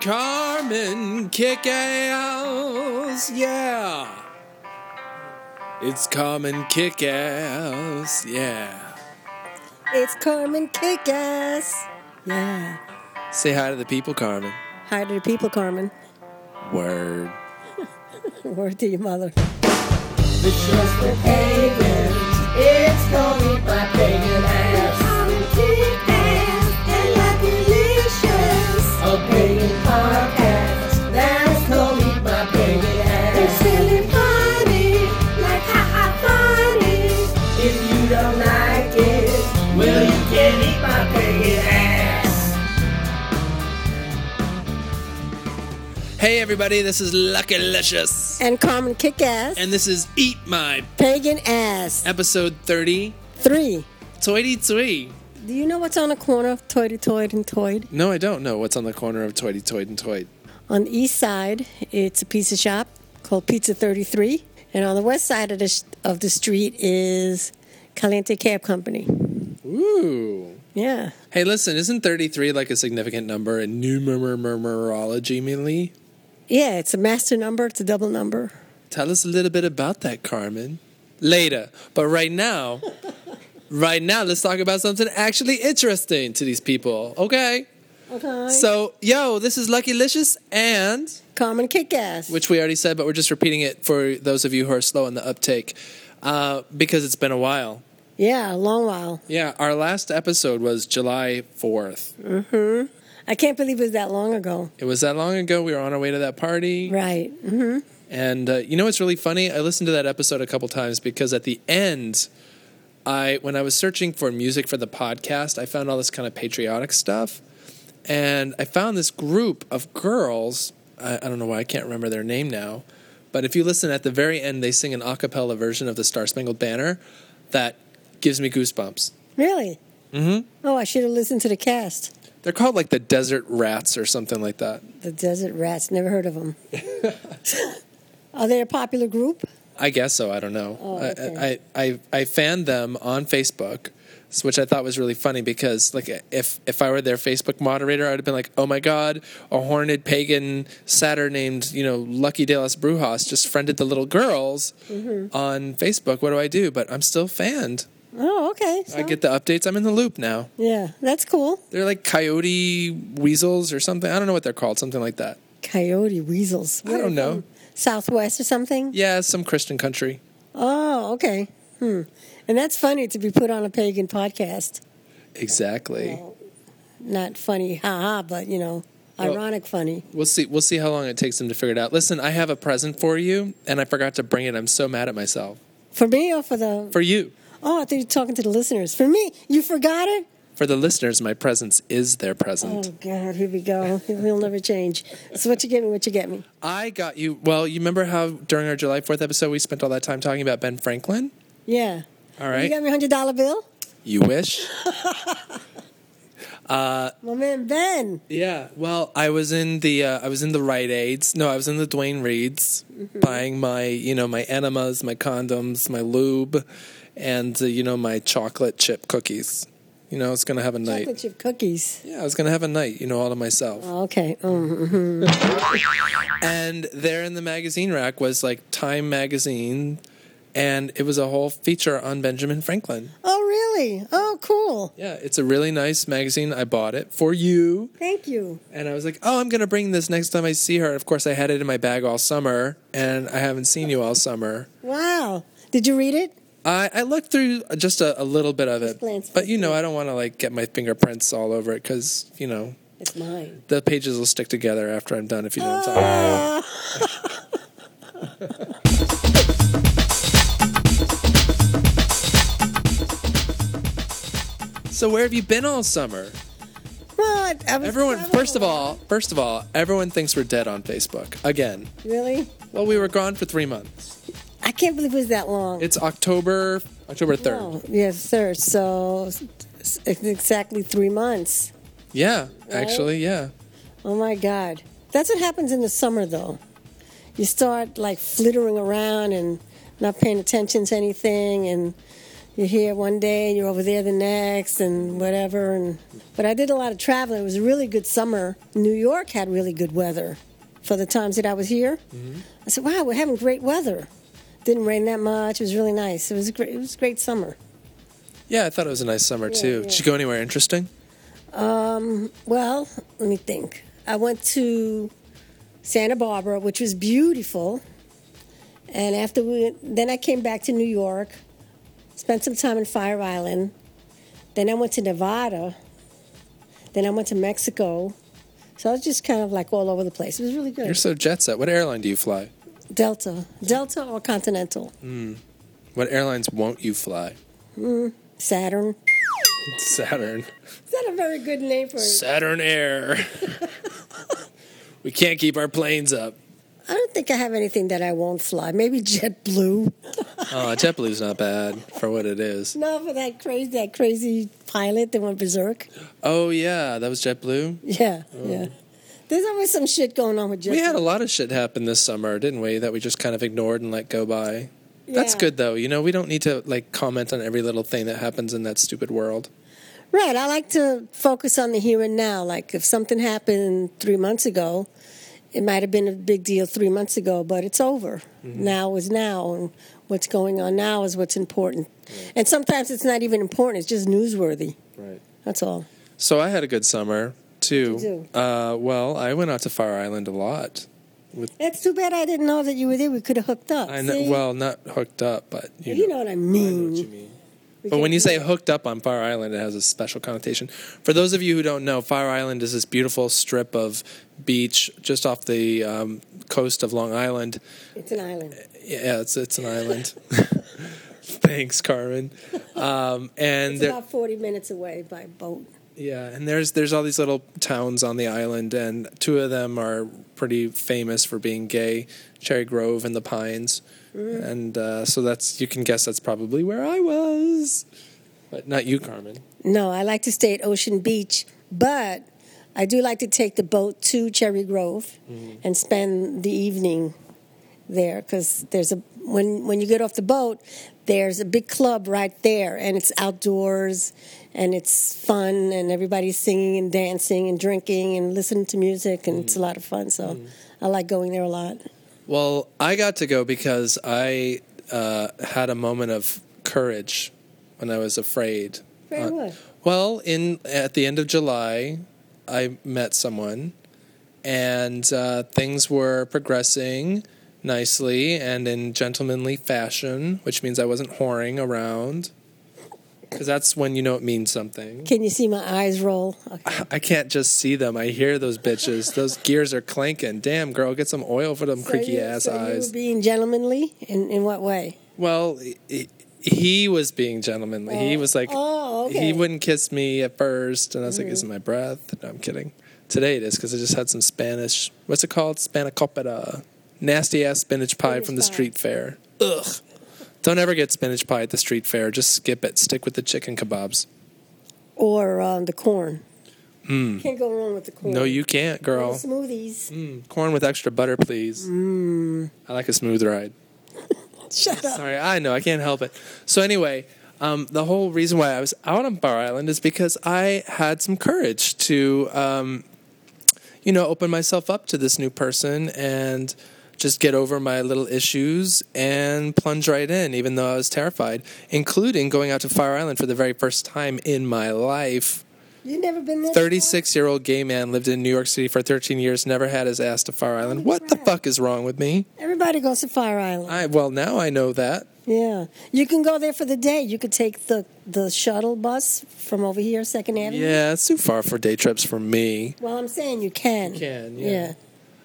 Carmen kick ass, yeah. It's Carmen kick ass, yeah. It's Carmen kick ass, Yeah. Say hi to the people, Carmen. Hi to the people, Carmen. Word. Word to your mother. It's just for. It's gonna be Hey, everybody, this is Lucky Licious. And Carmen Kickass. And this is Eat My Pagan Ass. episode 30. Three. Toity Twee. Do you know what's on the corner of Toity Toyd and Toyd? No, I don't know what's on the corner of Toity Toyd and Toyd. On the east side, it's a pizza shop called Pizza 33. And on the west side of the, sh- of the street is Caliente Cab Company. Ooh. Yeah. Hey, listen, isn't 33 like a significant number in numerology, Millie? Yeah, it's a master number, it's a double number. Tell us a little bit about that, Carmen. Later. But right now, right now, let's talk about something actually interesting to these people. Okay? Okay. So, yo, this is Lucky Licious and Carmen Kickass. which we already said, but we're just repeating it for those of you who are slow in the uptake uh, because it's been a while. Yeah, a long while. Yeah, our last episode was July 4th. I can't believe it was that long ago. It was that long ago. We were on our way to that party. Right. hmm And uh, you know what's really funny? I listened to that episode a couple times because at the end, I when I was searching for music for the podcast, I found all this kind of patriotic stuff, and I found this group of girls. I, I don't know why I can't remember their name now, but if you listen at the very end, they sing an a cappella version of the Star Spangled Banner that gives me goosebumps. Really? Mm-hmm. Oh, I should have listened to the cast. They're called like the Desert Rats or something like that. The Desert Rats. Never heard of them. Are they a popular group? I guess so. I don't know. Oh, I, okay. I, I I fanned them on Facebook, which I thought was really funny because like if if I were their Facebook moderator, I'd have been like, oh my god, a horned pagan satyr named you know Lucky De Las Brujas just friended the little girls Mm-hmm. on Facebook. What do I do? But I'm still fanned. Oh, okay. I get the updates. I'm in the loop now. yeah, that's cool. They're like coyote weasels or something. I don't know what they're called. Something like that. Coyote weasels. I don't know. Southwest or something? Yeah, some Christian country. Oh, okay. Hmm. And that's funny to be put on a pagan podcast. Exactly. Not funny, haha, but you know, Well- ironic funny. We'll see. We'll see how long it takes them to figure it out. Listen, I have a present for you, and I forgot to bring it. I'm so mad at myself. For me or for the? For you, Oh, I thought you were talking to the listeners. For me, you forgot it. for the listeners, my presence is their present. Oh God, here we go. We'll never change. So what you get me? What you get me? I got you. Well, you remember how during our July Fourth episode we spent all that time talking about Ben Franklin? Yeah. All right. You got me a hundred dollar bill. You wish. My man Ben. Yeah. Well, I was in the uh, I was in the Rite Aids. No, I was in the Duane Reades, buying my you know my enemas, my condoms, my lube, and uh, you know my chocolate chip cookies. You know, it's gonna have a night. Chocolate chip cookies. Yeah, I was gonna have a night. You know, all to myself. Oh, okay. Mm. And there in the magazine rack was like Time magazine, and it was a whole feature on Benjamin Franklin. Oh, really? Oh, cool. Yeah, it's a really nice magazine. I bought it for you. Thank you. And I was like, oh, I'm going to bring this next time I see her. Of course, I had it in my bag all summer, and I haven't seen you all summer. Wow. Did you read it? I, I looked through just a, a little bit of it, but you know, I don't want to like get my fingerprints all over it because you know It's mine. the pages will stick together after I'm done. If you know what I'm talking about. So where have you been all summer? Well, I, I was Everyone, first of all, first of all, everyone thinks we're dead on Facebook again. Really? Well, we were gone for three months. I can't believe it was that long. It's October, October third. Oh, yes, sir. So it's exactly three months. Yeah, actually, yeah. Oh my God. That's what happens in the summer, though. You start like flittering around and not paying attention to anything, and you're here one day and you're over there the next and whatever. And but I did a lot of traveling. It was a really good summer. New York had really good weather for the times that I was here. Mm-hmm. I said, "Wow, we're having great weather." Didn't rain that much. It was really nice. It was a great. It was a great summer. Yeah, I thought it was a nice summer Yeah, too. yeah. Did you go anywhere interesting? Um, Well, let me think. I went to Santa Barbara, which was beautiful. And after we, then I came back to New York, spent some time in Fire Island. Then I went to Nevada. Then I went to Mexico. So I was just kind of like all over the place. It was really good. You're so jet set. What airline do you fly? Delta, Delta or Continental, hmm. What airlines won't you fly? Hmm. Saturn. Saturn. Is that a very good name for it? Saturn Air. we can't keep our planes up. I don't think I have anything that I won't fly. Maybe JetBlue. Oh, JetBlue's not bad for what it is. No, for that crazy, that crazy pilot that went berserk. Oh yeah, that was JetBlue. Yeah, oh. yeah. There's always some shit going on with JetBlue. We had a lot of shit happen this summer, didn't we? That we just kind of ignored and let go by. That's Yeah. good though. You know, we don't need to like comment on every little thing that happens in that stupid world. Right. I like to focus on the here and now. Like if something happened three months ago, it might have been a big deal three months ago, but it's over. Mm-hmm. Now is now, and what's going on now is what's important. And sometimes it's not even important; it's just newsworthy. Right. That's all. So I had a good summer What'd you Uh, well, I went out to Fire Island a lot. It's too bad I didn't know that you were there. We could have hooked up. I know. See? Well, not hooked up, but you, you know. what I I know mean. what you mean. We But when can't you do say hooked up on Fire Island, it has a special connotation. For those of you who don't know, Fire Island is this beautiful strip of beach just off the um, coast of Long Island. it's an island. Yeah, it's it's an island. Thanks, Carmen. Um, and It's there, about forty minutes away by boat. Yeah, and there's there's all these little towns on the island, and two of them are pretty famous for being gay: Cherry Grove and the Pines. And uh, so that's you can guess that's probably where I was, but not you, Carmen. No, I like to stay at Ocean Beach, but I do like to take the boat to Cherry Grove and spend the evening there because there's a when when you get off the boat, there's a big club right there, and it's outdoors and it's fun, and everybody's singing and dancing and drinking and listening to music, and it's a lot of fun. So I like going there a lot. Well, I got to go because I uh, had a moment of courage when I was afraid. Very Uh? Well, in at the end of July, I met someone, and uh, things were progressing nicely and in gentlemanly fashion, which means I wasn't whoring around. Because that's when you know it means something. Can you see my eyes roll? Okay. I can't just see them. I hear those bitches. Those gears are clanking. Damn, girl, get some oil for them So creaky you- ass so eyes. being gentlemanly in in what way? Well, he, he was being gentlemanly. he was like, Oh, okay. he wouldn't kiss me at first, and I was like, "Is it mm. my breath?" No, I'm kidding. Today it is because I just had some Spanish. What's it called? Spanakopita. Nasty ass spinach pie Spinach from the pie. street fair. Ugh. Don't ever get spinach pie at the street fair. Just skip it. Stick with the chicken kebabs. or um, the corn. Can't go wrong with the corn. No, you can't, girl. Smoothies. Mm, corn with extra butter, please. Mm. I like a smooth ride. Shut up. Sorry, I know I can't help it. So anyway, um, the whole reason why I was out on Bar Island is because I had some courage to, um, you know, open myself up to this new person and just get over my little issues and plunge right in, even though I was terrified, including going out to Fire Island for the very first time in my life. You've never been there? 36 year old gay man lived in New York City for 13 years, never had his ass to Fire Island. What the fuck is wrong with me? Everybody goes to Fire Island. I well now I know that. yeah. You can go there for the day. You could take the, the shuttle bus from over here, Second Avenue. Yeah, it's too far for day trips for me. Well, I'm saying you can. You can, yeah. yeah.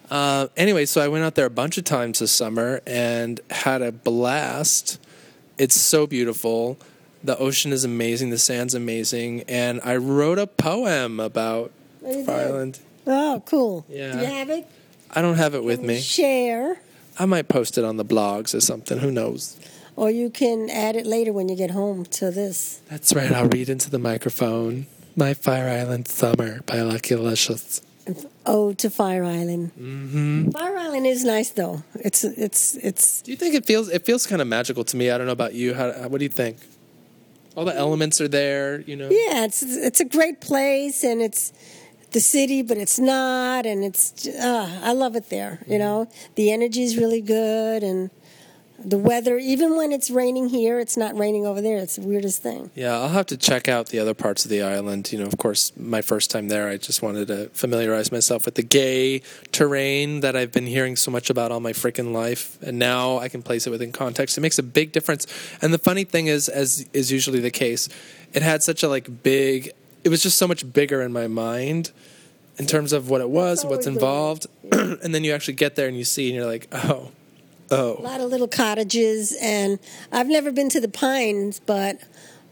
Uh, anyway, so I went out there a bunch of times this summer and had a blast. It's so beautiful. The ocean is amazing. The sand's amazing. And I wrote a poem about Fire? Island. Oh, cool. Yeah. Do you have it? I don't have it with me. Share. I might post it on the blogs or something. Who knows? Or you can add it later when you get home to this. That's right. I'll read into the microphone. My Fire Island Summer by Lucky Licious. Ode to Fire Island. Mm-hmm. Fire Island is nice, though. It's it's it's. Do you think it feels it feels kind of magical to me? I don't know about you. How, what do you think? All the elements are there, you know. Yeah, it's it's a great place, and it's the city, but it's not, and it's uh, I love it there. You know, the energy is really good, and the weather. Even when it's raining here, it's not raining over there. It's the weirdest thing. Yeah, I'll have to check out the other parts of the island. You know, of course, my first time there, I just wanted to familiarize myself with the gay terrain that I've been hearing so much about all my freaking life, and now I can place it within context. It makes a big difference. And the funny thing is, as is usually the case, it had such a like big. It was just so much bigger in my mind in terms of what it was, what's involved, and then you actually get there and you see, and you're like, oh, A oh, lot of little cottages, and I've never been to the Pines, but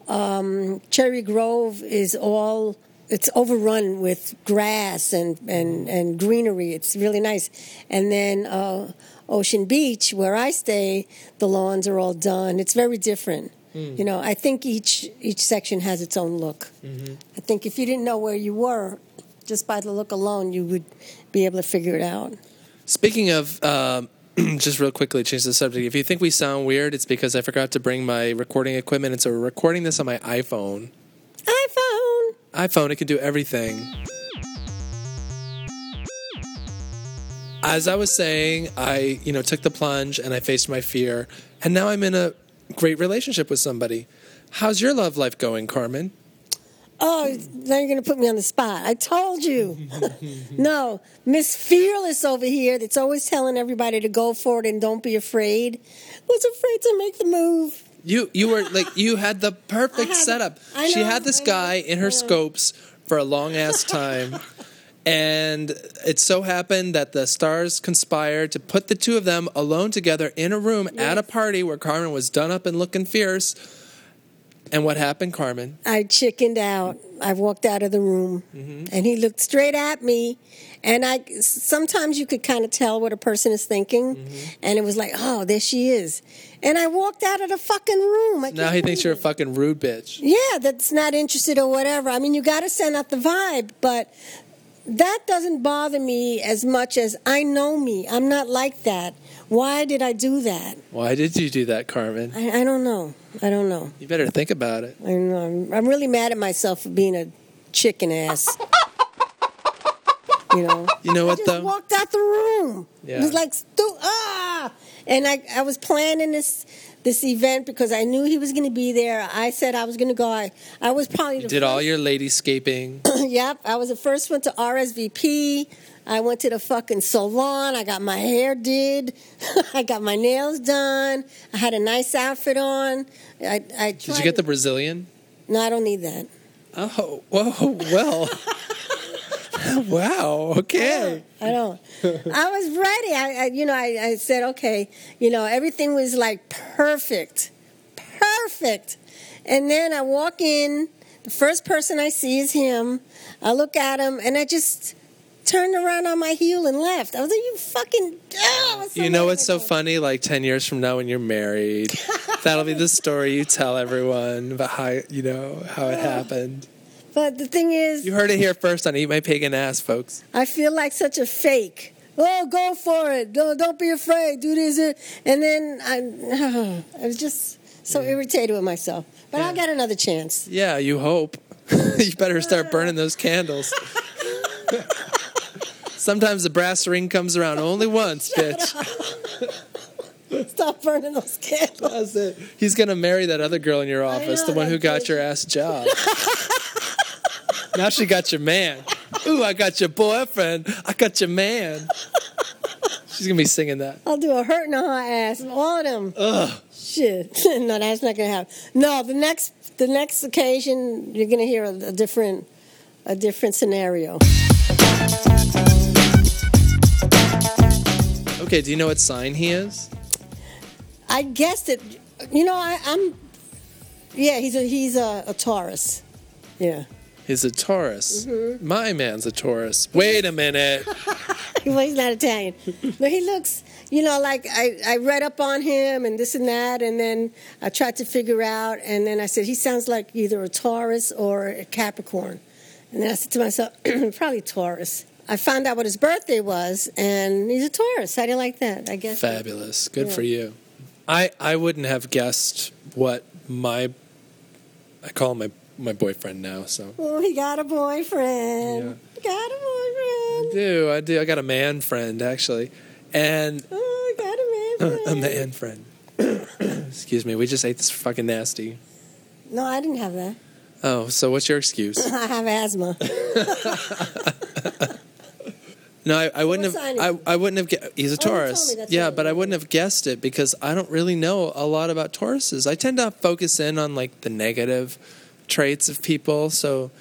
um, Cherry Grove is all. It's overrun with grass and, and, and greenery. It's really nice. And then uh, Ocean Beach, where I stay, the lawns are all done. It's very different. You know, I think each each section has its own look. I think if you didn't know where you were, just by the look alone, you would be able to figure it out. Speaking of, um, just real quickly, change the subject. If you think we sound weird, it's because I forgot to bring my recording equipment, and so we're recording this on my iPhone. iPhone. iPhone, it can do everything. As I was saying, I you know took the plunge and I faced my fear, and now I'm in a great relationship with somebody. How's your love life going, Carmen? Oh, now you're going to put me on the spot. I told you. no, Miss Fearless over here that's always telling everybody to go for it and don't be afraid was afraid to make the move. You you were like you had the perfect had- setup. I she had this guy in her know. scopes for a long ass time. And it so happened that the stars conspired to put the two of them alone together in a room at a party where Carmen was done up and looking fierce. And what happened, Carmen? I chickened out. I walked out of the room mm-hmm. and he looked straight at me. And I sometimes you could kind of tell what a person is thinking. Mm-hmm. And it was like, oh, there she is. And I walked out of the fucking room. Now he thinks you're a fucking rude bitch. Yeah, that's not interested or whatever. I mean, you got to send out the vibe, but that doesn't bother me as much as I know me. I'm not like that. Why did I do that? Why did you do that, Carmen? I, I don't know. I don't know. You better think about it. I know. I'm I'm really mad at myself for being a chicken ass. you know. You know I what just though? walked out the room. Yeah. It was like stu- ah, and I I was planning this this event because I knew he was going to be there. I said I was going to go. I, I was probably the Did all first- your ladyscaping. yep, I was the first one to RSVP. I went to the fucking salon. I got my hair did. I got my nails done. I had a nice outfit on. I, I Did you get the Brazilian? No, I don't need that. Oh, whoa, well. wow, okay. I don't. I was ready. I, I you know, I, I said, okay, you know, everything was like perfect, perfect. And then I walk in. The first person I see is him. I look at him, and I just turned around on my heel and left. I was like, you fucking. Oh, so You know what's so funny? Like 10 years from now when you're married, that'll be the story you tell everyone about how, you know, how it happened. But the thing is, You heard it here first on Eat My Pagan Ass, folks. I feel like such a fake. Oh, go for it! Don't don't be afraid. Do this, and then I, I was just so irritated with myself. But I'll get another chance. Yeah, you hope. you better start burning those candles. Sometimes the brass ring comes around only once, bitch. Stop burning those candles. That's it. He's gonna marry that other girl in your office, know, the one who got your ass job. now she got your man. Ooh, I got your boyfriend. I got your man. She's gonna be singing that. I'll do a hurt in the hot ass, all of them. Ugh. Shit, no, that's not gonna happen. No, the next the next occasion you're gonna hear a, a different a different scenario. Okay, do you know what sign he is? I guessed it. You know, I, I'm. Yeah, he's a he's a, a Taurus. Yeah. He's a Taurus. Mm-hmm. My man's a Taurus. Wait a minute. well, he's not Italian, but he looks. You know, like I, I read up on him and this and that, and then I tried to figure out, and then I said he sounds like either a Taurus or a Capricorn, and then I said to myself, probably Taurus. I found out what his birthday was, and he's a Taurus. How do you like that? I guess. Fabulous. Good Yeah. for you. I I wouldn't have guessed what my I call him my my boyfriend now. So Oh, he got a boyfriend. Yeah. He got a boyfriend. I do. I do. I got a man friend actually, and Oh, got a man friend. a man friend. Excuse me. We just ate this fucking nasty. No, I didn't have that. Oh, so what's your excuse? I have asthma. No, I, I wouldn't have. I, I wouldn't have. He's a Oh, Taurus. yeah, right. but I wouldn't have guessed it because I don't really know a lot about Tauruses. I tend to focus in on like the negative traits of people. So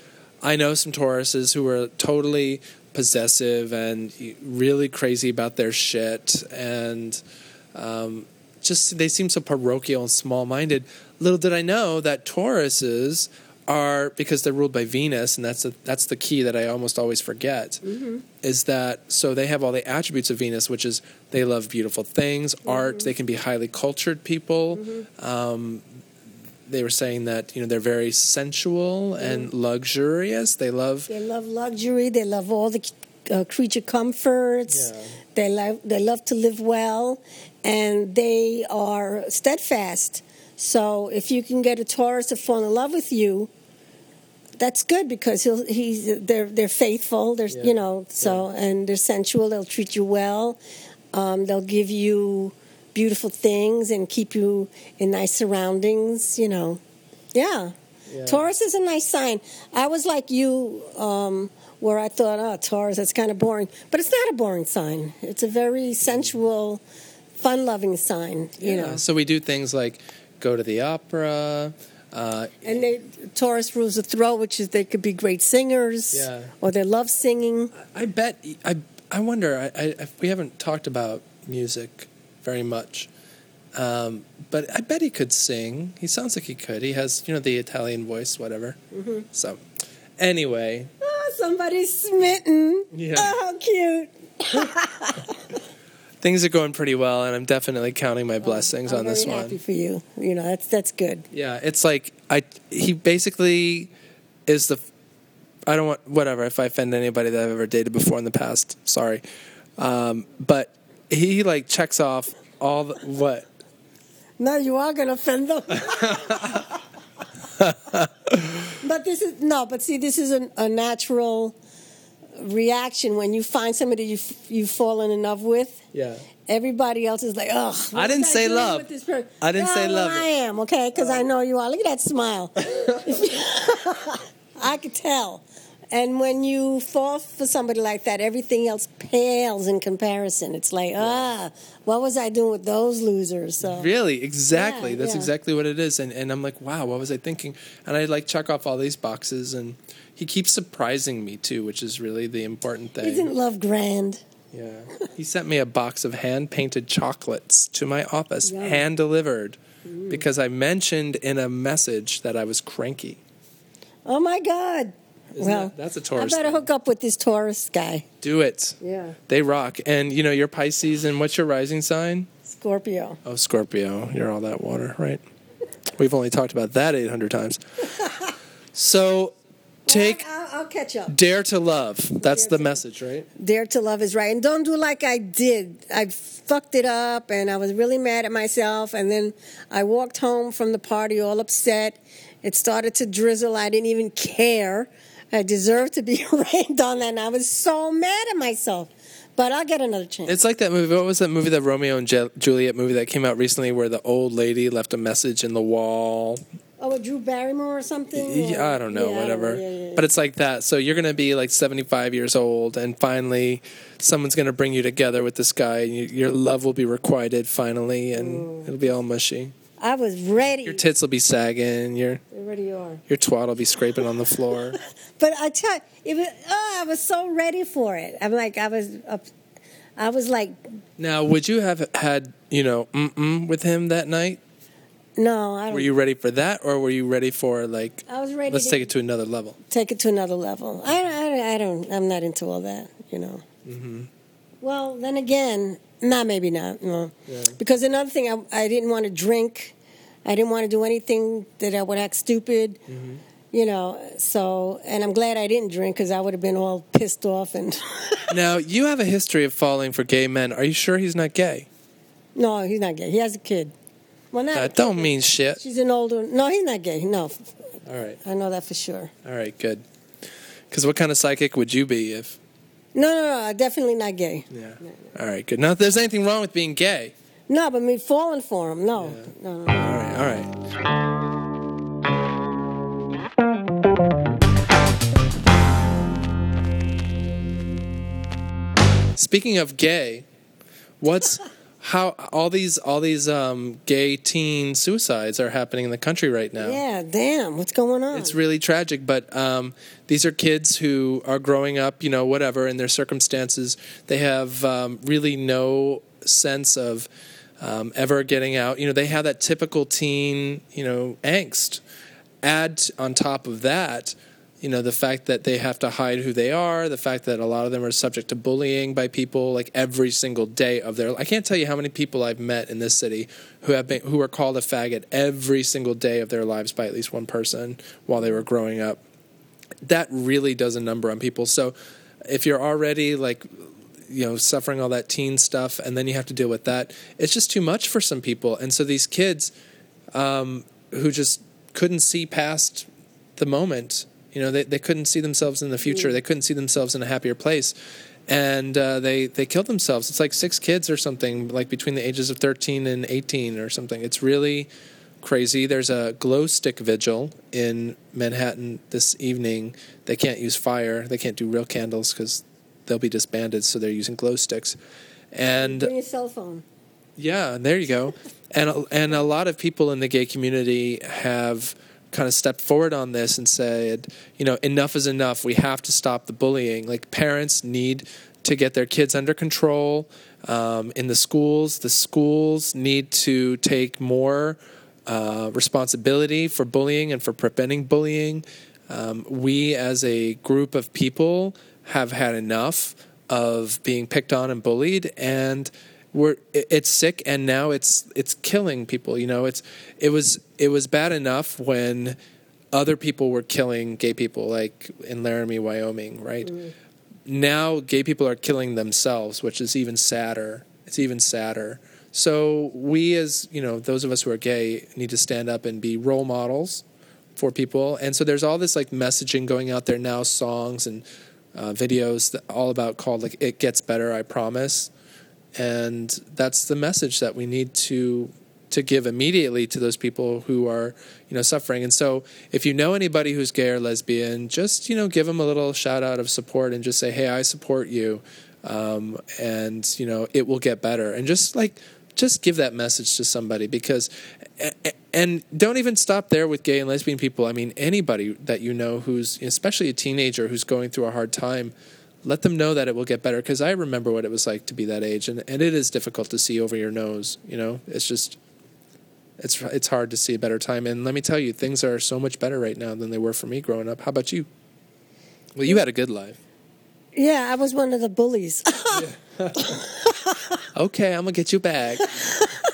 I know some Tauruses who are totally possessive and really crazy about their shit, and um, just they seem so parochial and small-minded. Little did I know that Tauruses are because they're ruled by Venus, and that's the, that's the key that I almost always forget. Is that so? They have all the attributes of Venus, which is they love beautiful things, art. They can be highly cultured people. Um, they were saying that you know they're very sensual and luxurious. They love They love luxury. They love all the uh, creature comforts. Yeah. They love they love to live well, and they are steadfast. So if you can get a Taurus to fall in love with you, that's good because he'll he's they're they're faithful. They're Yeah. you know so and they're sensual. They'll treat you well. Um, they'll give you beautiful things and keep you in nice surroundings. You know, yeah. Yeah. Taurus is a nice sign. I was like you, um, where I thought, oh, Taurus, that's kind of boring. But it's not a boring sign. It's a very sensual, fun loving sign, you Yeah, know. So we do things like go to the opera. Uh, And they, Taurus rules the throat, which is they could be great singers Yeah. or they love singing. I bet. I I wonder. I, I we haven't talked about music very much, um, but I bet he could sing. He sounds like he could. He has you know the Italian voice, whatever. Mm-hmm. So, anyway, Oh, somebody's smitten. Yeah. Oh, how cute. things are going pretty well, and I'm definitely counting my blessings I'm on this one. happy for you. You know, that's that's good. Yeah, it's like I he basically is the I don't want whatever if I offend anybody that I've ever dated before in the past. Sorry, um, but he like checks off all the, what No, you are going to offend them. but this is no. But see, this is a, a natural reaction when you find somebody you you've fallen in love with. yeah. Everybody else is like, ugh. I didn't say love. with this person?" I didn't Yeah, say love. I am okay because I know you are. Look at that smile. I could tell. And when you fall for somebody like that, everything else pales in comparison. It's like, ah, what was I doing with those losers? So Really, exactly. Yeah, That's yeah. exactly what it is. And and I'm like, wow, what was I thinking? And I like check off all these boxes, and he keeps surprising me too, which is really the important thing. isn't love grand? Yeah. He sent me a box of hand painted chocolates to my office, Yum. hand delivered, mm. because I mentioned in a message that I was cranky. Oh my God! Isn't well, that- that's a Taurus. I better thing. hook up with this Taurus guy. Do it. Yeah, They rock. And you know, you're Pisces, and what's your rising sign? Scorpio. Oh, Scorpio. You're all that water, right? We've only talked about that 800 times. So take I'll, I'll catch up. dare to love. That's the message, right? Dare to love is right, and don't do like I did. I fucked it up, and I was really mad at myself. And then I walked home from the party all upset. It started to drizzle. I didn't even care. I deserved to be rained on, and I was so mad at myself. But I'll get another chance. It's like that movie. What was that movie, that Romeo and Ju- Juliet movie that came out recently, where the old lady left a message in the wall? Oh, Drew Barrymore or something? Yeah, I don't know, Yeah, whatever. Yeah. But it's like that. So you're gonna be like 75 years old, and finally, someone's gonna bring you together with this guy, and you, your love will be requited finally, and it'll be all mushy. I was ready. Your tits will be sagging. Your They already are. your twat will be scraping on the floor. But I tell you, it was, oh, I was so ready for it. I'm like, I was, up, I was like, now, would you have had you know mm-mm with him that night? No, I don't. Were you ready for that, or were you ready for like? I was ready Let's to take it to another level. take it to another level. I, I, I don't. I'm not into all that. You know. Mm-hmm. Well, then again, nah, maybe not. No, Yeah. because another thing, I, I didn't want to drink. I didn't want to do anything that I would act stupid. Mm-hmm. You know. So, and I'm glad I didn't drink because I would have been all pissed off and. Now you have a history of falling for gay men. Are you sure he's not gay? no, he's not gay. He has a kid. Well, not. That don't mean shit. She's an older. No, he's not gay. No, All right. I know that for sure. All right. Good. Because what kind of psychic would you be if? No, no, no. Definitely not gay. Yeah. All right. Good. Not that there's anything wrong with being gay. No, but me falling for him. No, no, no. All right. All right. Speaking of gay, what's how all these all these um, gay teen suicides are happening in the country right now? Yeah, damn. What's going on? It's really tragic, but um, these are kids who are growing up, you know, whatever, in their circumstances. They have um, really no sense of um, ever getting out. You know, they have that typical teen, you know, angst. Add on top of that, you know, the fact that they have to hide who they are, the fact that a lot of them are subject to bullying by people like every single day of their. I can't tell you how many people I've met in this city who have been who are called a faggot every single day of their lives by at least one person while they were growing up. That really does a number on people. So, if you're already like you know suffering all that teen stuff and then you have to deal with that it's just too much for some people and so these kids um, who just couldn't see past the moment you know they, they couldn't see themselves in the future. They couldn't see themselves in a happier place. And uh, they they killed themselves. It's like six kids or something like between the ages of 13 and 18 or something. It's really crazy. There's a glow stick vigil in manhattan this evening. They can't use fire. They can't do real candles because they'll be disbanded, so they're using glow sticks. And Bring your cell phone. yeah, there you go. And and a lot of people in the gay community have kind of stepped forward on this and said, you know, enough is enough. We have to stop the bullying. Like parents need to get their kids under control um, in the schools. The schools need to take more uh, responsibility for bullying and for preventing bullying. Um, we, as a group of people, have had enough of being picked on and bullied, and we're it's sick, and now it's it's killing people. You know, it's it was it was bad enough when other people were killing gay people, like in Laramie, Wyoming, right? Now gay people are killing themselves, which is even sadder. It's even sadder. So we, as you know, those of us who are gay, need to stand up and be role models for people. And so there's all this like messaging going out there now, songs and uh, videos that all about called like "It Gets Better, I Promise," and that's the message that we need to to give immediately to those people who are you know suffering. And so if you know anybody who's gay or lesbian, just you know give them a little shout out of support and just say, "Hey, I support you," um, and you know it will get better. And just like just give that message to somebody because and don't even stop there with gay and lesbian people i mean anybody that you know who's especially a teenager who's going through a hard time let them know that it will get better because i remember what it was like to be that age and, and it is difficult to see over your nose you know it's just it's it's hard to see a better time and let me tell you things are so much better right now than they were for me growing up how about you well you had a good life Yeah, I was one of the bullies. okay i'm gonna get you back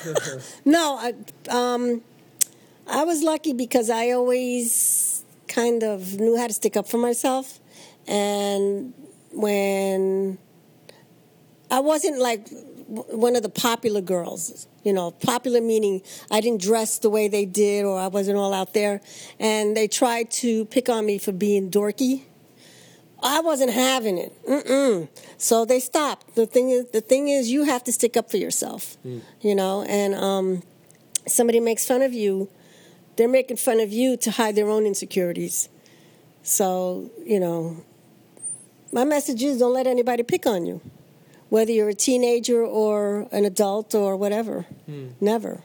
no, I, um, I was lucky because I always kind of knew how to stick up for myself. And when I wasn't like one of the popular girls, you know, popular meaning I didn't dress the way they did or I wasn't all out there. And they tried to pick on me for being dorky. I wasn't having it. Mm-mm. So they stopped. The thing is, the thing is, you have to stick up for yourself. You know, and um, somebody makes fun of you, they're making fun of you to hide their own insecurities. So you know, my message is: don't let anybody pick on you, whether you're a teenager or an adult or whatever. Hmm. Never.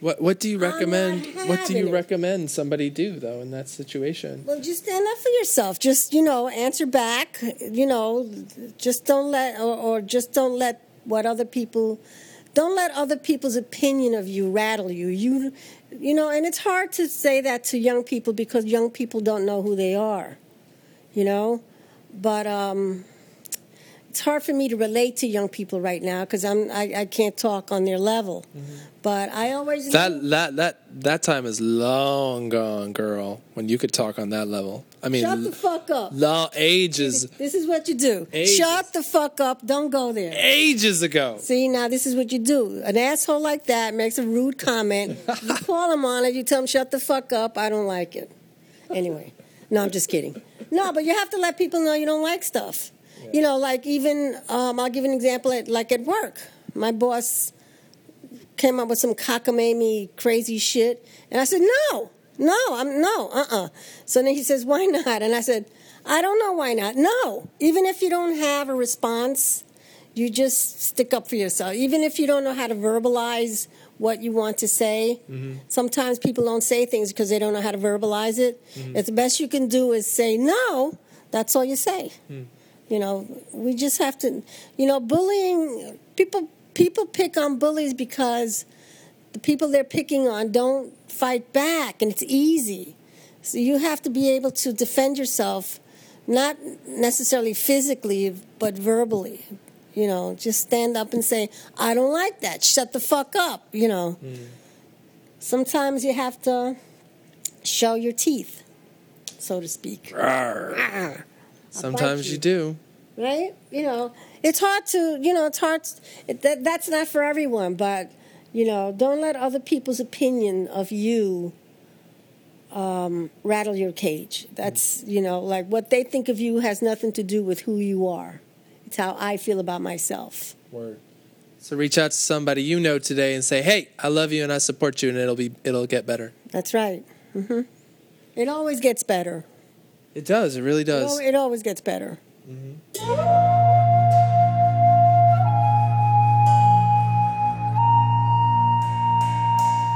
what what do you recommend what do you it. recommend somebody do though in that situation Well, just stand up for yourself. Just you know, answer back. You know, just don't let or, or just don't let what other people don't let other people's opinion of you rattle you. You you know, and it's hard to say that to young people because young people don't know who they are. You know, but um, it's hard for me to relate to young people right now because I'm I, I can't talk on their level. But I always knew- That that that that time is long gone, girl. When you could talk on that level. I mean, shut the fuck up. long ages This is what you do. Ages. Shut the fuck up. Don't go there. ages ago. See, now this is what you do. An asshole like that makes a rude comment. You call him on it. You tell him, shut the fuck up. I don't like it. Anyway, no, I'm just kidding. No, but you have to let people know you don't like stuff. You know, like even, um, I'll give an example, at, like at work. My boss came up with some cockamamie crazy shit. And I said, no, no, I'm no, uh-uh. So then he says, why not? And I said, I don't know why not. No, even if you don't have a response, you just stick up for yourself. Even if you don't know how to verbalize what you want to say, mm-hmm. sometimes people don't say things because they don't know how to verbalize it. Mm-hmm. It's the best you can do is say no. That's all you say. Mm. You know, we just have to. You know, bullying people. People pick on bullies because the people they're picking on don't fight back, and it's easy. So you have to be able to defend yourself, not necessarily physically, but verbally. You know, just stand up and say, I don't like that. Shut the fuck up. You know, sometimes you have to show your teeth, so to speak. Rawr. Sometimes you. you do. right? You know, it's hard to, you know, it's hard. It, that, that's not for everyone, but you know, don't let other people's opinion of you um, rattle your cage. That's you know, like what they think of you has nothing to do with who you are. It's how I feel about myself. Word. So reach out to somebody you know today and say, "Hey, I love you and I support you, and it'll be it'll get better." That's right. Mm-hmm. It always gets better. It does. It really does. It always gets better.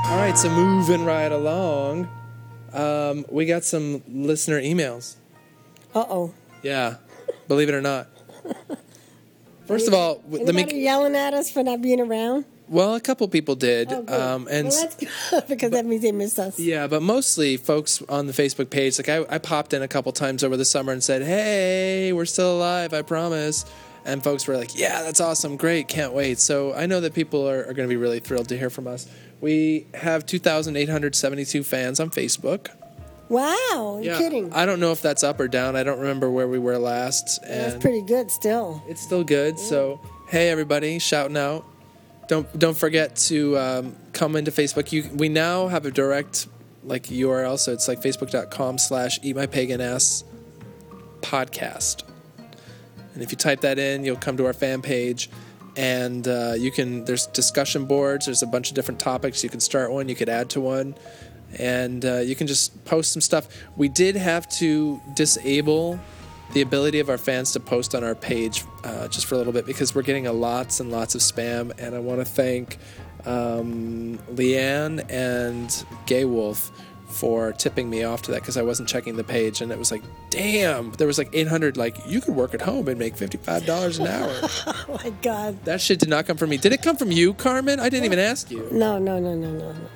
All right, so moving right along, um, we got some listener emails. Uh oh. Yeah, believe it or not. First of all, w- let Anybody me. yelling at us for not being around? Well, a couple people did, Oh, um, and well, because that means they missed us. Yeah, but mostly folks on the Facebook page. Like I, I popped in a couple times over the summer and said, "Hey, we're still alive, I promise." And folks were like, "Yeah, that's awesome, great, can't wait." So I know that people are, are going to be really thrilled to hear from us. We have 2,872 fans on Facebook. Wow, you're Yeah, kidding. I don't know if that's up or down. I don't remember where we were last, That's pretty good still. it's still good. So hey, everybody, shouting out. Don't don't forget to um, come into Facebook. You we now have a direct like URL, so it's like facebook.com slash eat my pagan ass podcast. And if you type that in, you'll come to our fan page, and uh, you can. There's discussion boards. There's a bunch of different topics. You can start one. You could add to one, and uh, you can just post some stuff. We did have to disable the ability of our fans to post on our page uh, just for a little bit because we're getting a lots and lots of spam. And I want to thank um, Leanne and Gay Wolf for tipping me off to that because I wasn't checking the page and it was like, damn, there was like 800 like you could work at home and make $55 an hour. Oh my God. that shit did not come from me. Did it come from you, Carmen? I didn't even ask you. No, no, no, no, no, no.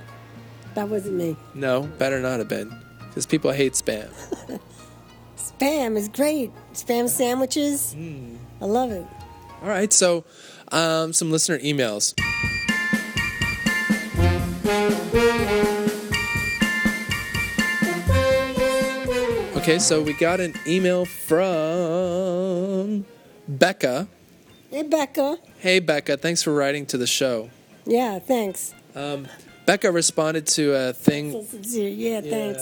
That wasn't me. No, better not have been because people hate spam. Spam is great. Spam sandwiches. I love it. All right, so um, some listener emails. Okay, so we got an email from Becca. Hey, Becca. Hey, Becca, thanks for writing to the show. Yeah, thanks. Becca responded to a thing. Yeah, thanks.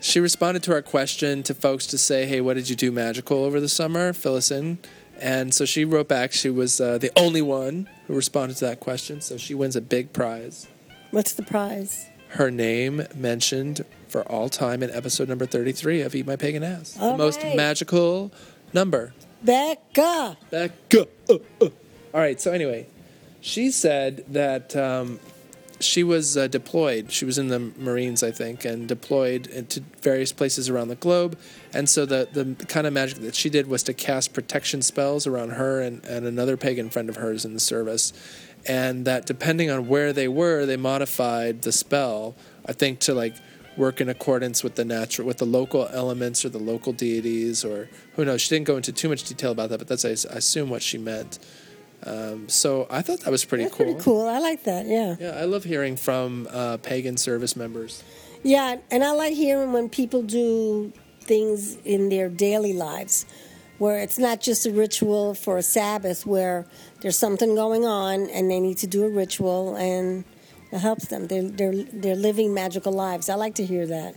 She responded to our question to folks to say, "Hey, what did you do magical over the summer? Fill us in." And so she wrote back. She was uh, the only one who responded to that question, so she wins a big prize. What's the prize? Her name mentioned for all time in episode number thirty-three of "Eat My Pagan Ass," the All most right. magical number. Becca. Becca. Uh, uh. All right. So anyway, she said that um, she was uh, deployed. She was in the Marines, I think, and deployed to various places around the globe. And so the the kind of magic that she did was to cast protection spells around her and, and another pagan friend of hers in the service. And that depending on where they were, they modified the spell. I think to like work in accordance with the natural, with the local elements or the local deities, or who knows. She didn't go into too much detail about that, but that's i assume what she meant. Um, so I thought that was pretty That's cool. pretty cool. I like that. Yeah. Yeah, I love hearing from uh, pagan service members. Yeah, and I like hearing when people do things in their daily lives where it's not just a ritual for a Sabbath where there's something going on and they need to do a ritual and it helps them. They're, they're, they're living magical lives. I like to hear that.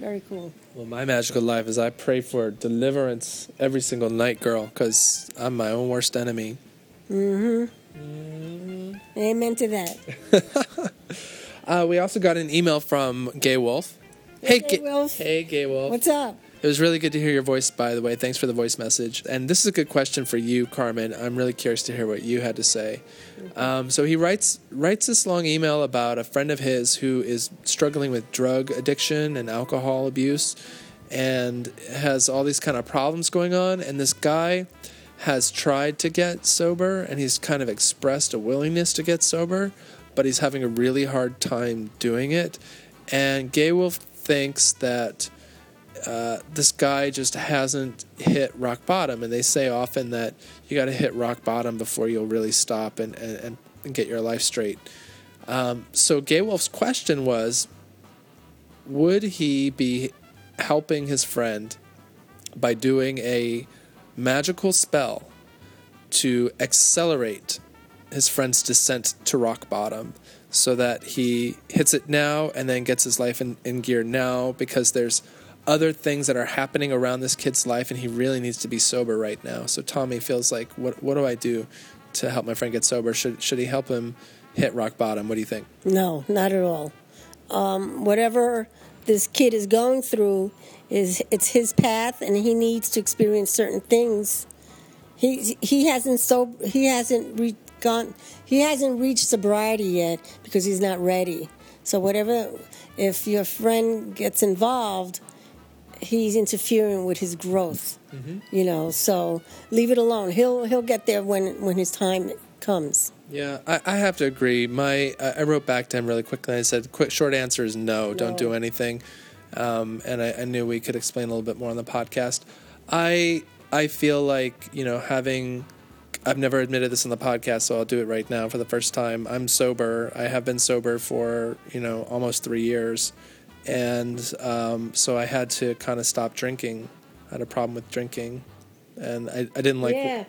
Very cool. Well, my magical life is I pray for deliverance every single night, girl, because I'm my own worst enemy. Mhm. Amen to that. Uh, we also got an email from Gay Wolf. Hey, Gay Ga- Wolf. Hey, Gay Wolf. What's up? It was really good to hear your voice, by the way. Thanks for the voice message. And this is a good question for you, Carmen. I'm really curious to hear what you had to say. Um, so he writes writes this long email about a friend of his who is struggling with drug addiction and alcohol abuse, and has all these kind of problems going on. And this guy has tried to get sober, and he's kind of expressed a willingness to get sober, but he's having a really hard time doing it. And Gay Wolf thinks that uh, this guy just hasn't hit rock bottom. And they say often that you got to hit rock bottom before you'll really stop and, and, and get your life straight. Um, so Gay Wolf's question was Would he be helping his friend by doing a magical spell to accelerate his friend's descent to rock bottom so that he hits it now and then gets his life in, in gear now because there's other things that are happening around this kid's life and he really needs to be sober right now. So Tommy feels like what what do I do to help my friend get sober? Should should he help him hit rock bottom? What do you think? No, not at all. Um, whatever this kid is going through is it's his path, and he needs to experience certain things. He he hasn't so he hasn't re- gone he hasn't reached sobriety yet because he's not ready. So whatever, if your friend gets involved, he's interfering with his growth. You know, so leave it alone. He'll he'll get there when when his time comes. Yeah, I, I have to agree. My I I wrote back to him really quickly. I said, "Quick, short answer is no. Don't do anything." Um, and I, I knew we could explain a little bit more on the podcast. I I feel like you know having. I've never admitted this on the podcast, so I'll do it right now for the first time. I'm sober. I have been sober for you know almost three years, and um, so I had to kind of stop drinking. I had a problem with drinking, and I, I didn't like. yeah.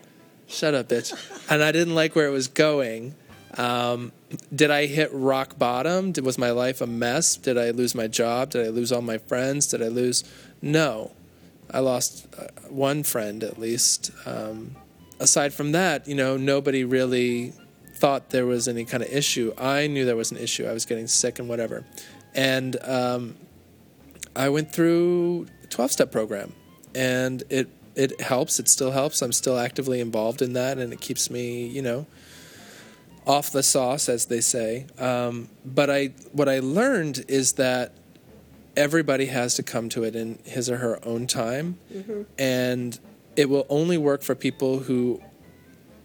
Shut up, bitch. and I didn't like where it was going. Um, did I hit rock bottom? Did, was my life a mess? Did I lose my job? Did I lose all my friends? Did I lose? No. I lost uh, one friend at least. Um, aside from that, you know, nobody really thought there was any kind of issue. I knew there was an issue. I was getting sick and whatever. And um, I went through a 12 step program and it it helps it still helps. I'm still actively involved in that and it keeps me you know off the sauce as they say. Um, but i what i learned is that everybody has to come to it in his or her own time. And it will only work for people who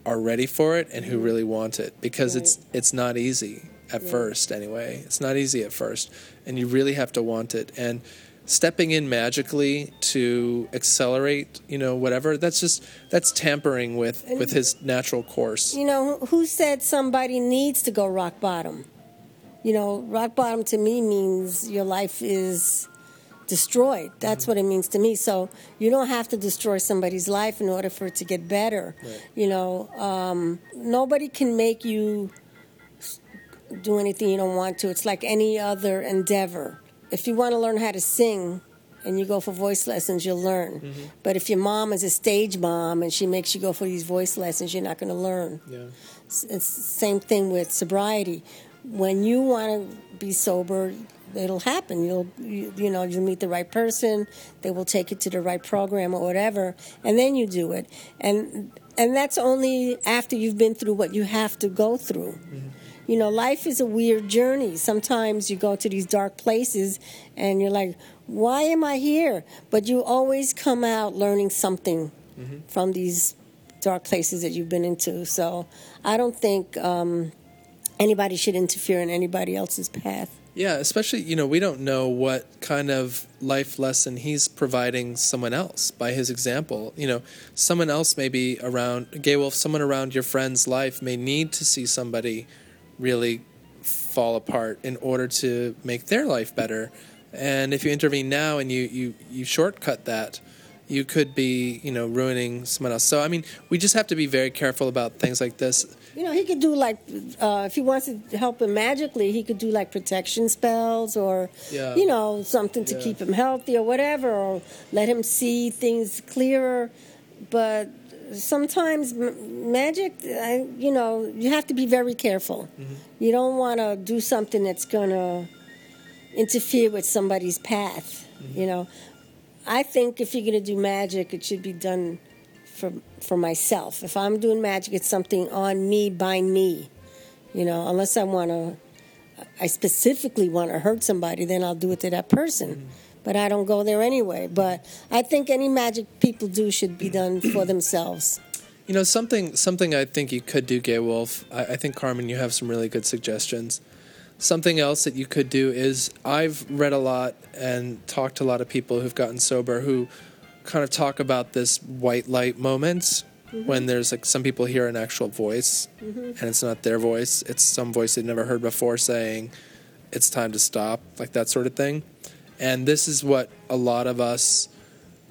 are ready for it and who really want it because it's it's not easy at first anyway it's not easy at first and you really have to want it and stepping in magically to accelerate you know whatever that's just that's tampering with with his natural course You know, who said somebody needs to go rock bottom? You know, rock bottom to me means your life is destroyed. That's what it means to me. So you don't have to destroy somebody's life in order for it to get better. Right. You know, um, nobody can make you do anything you don't want to. It's like any other endeavor. If you want to learn how to sing, and you go for voice lessons, you'll learn. Mm-hmm. But if your mom is a stage mom and she makes you go for these voice lessons, you're not going to learn. yeah It's the same thing with sobriety. When you want to be sober, it'll happen. You'll you, you know you'll meet the right person. They will take you to the right program or whatever, and then you do it. And and that's only after you've been through what you have to go through. Mm-hmm. You know, life is a weird journey. Sometimes you go to these dark places and you're like, why am I here? But you always come out learning something from these dark places that you've been into. So I don't think um, anybody should interfere in anybody else's path. Yeah, especially, you know, we don't know what kind of life lesson he's providing someone else by his example. You know, someone else may be around, Gay Wolf, someone around your friend's life may need to see somebody really fall apart in order to make their life better. And if you intervene now and you, you, you shortcut that, you could be, you know, ruining someone else. So, I mean, we just have to be very careful about things like this. You know, he could do like uh, if he wants to help him magically, he could do like protection spells or Yeah. you know something to Yeah. keep him healthy or whatever, or let him see things clearer. But sometimes m- magic, I, you know, you have to be very careful. Mm-hmm. You don't want to do something that's gonna interfere with somebody's path. Mm-hmm. You know, I think if you're gonna do magic, it should be done for for myself. If I'm doing magic, it's something on me by me. You know, unless I want to, I specifically want to hurt somebody, then I'll do it to that person. But I don't go there anyway. But I think any magic people do should be done for themselves. You know, something something I think you could do, Gay Wolf. I, I think Carmen, you have some really good suggestions. Something else that you could do is I've read a lot and talked to a lot of people who've gotten sober who kind of talk about this white light moment mm-hmm. when there's like some people hear an actual voice mm-hmm. and it's not their voice, it's some voice they've never heard before saying it's time to stop, like that sort of thing. And this is what a lot of us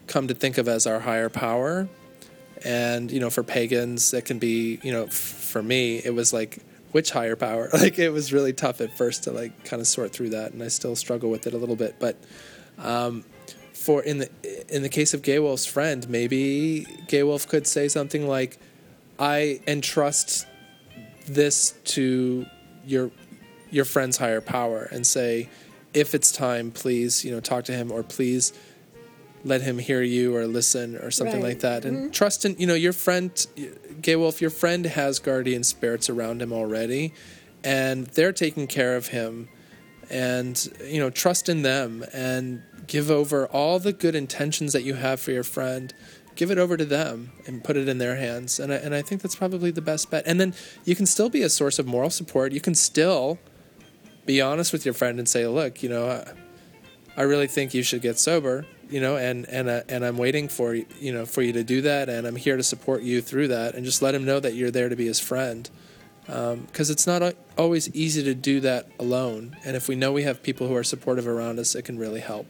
come to think of as our higher power. And you know for pagans it can be you know for me it was like which higher power? Like it was really tough at first to like kind of sort through that and i still struggle with it a little bit. But um, for in the in the case of gay wolf's friend maybe gay wolf could say something like i entrust this to your your friend's higher power and say if it's time please you know talk to him or please let him hear you or listen or something Right. like that. And mm-hmm. trust in you know your friend gay wolf your friend has guardian spirits around him already and they're taking care of him. And you know trust in them and give over all the good intentions that you have for your friend. Give it over to them and put it in their hands. And I, and I think that's probably the best bet. And then you can still be a source of moral support. You can still be honest with your friend and say look you know I, I really think you should get sober, you know, and and uh, and I'm waiting for you, you know, for you to do that, and I'm here to support you through that, and just let him know that you're there to be his friend, because it's not always easy to do that alone, and if we know we have people who are supportive around us, it can really help.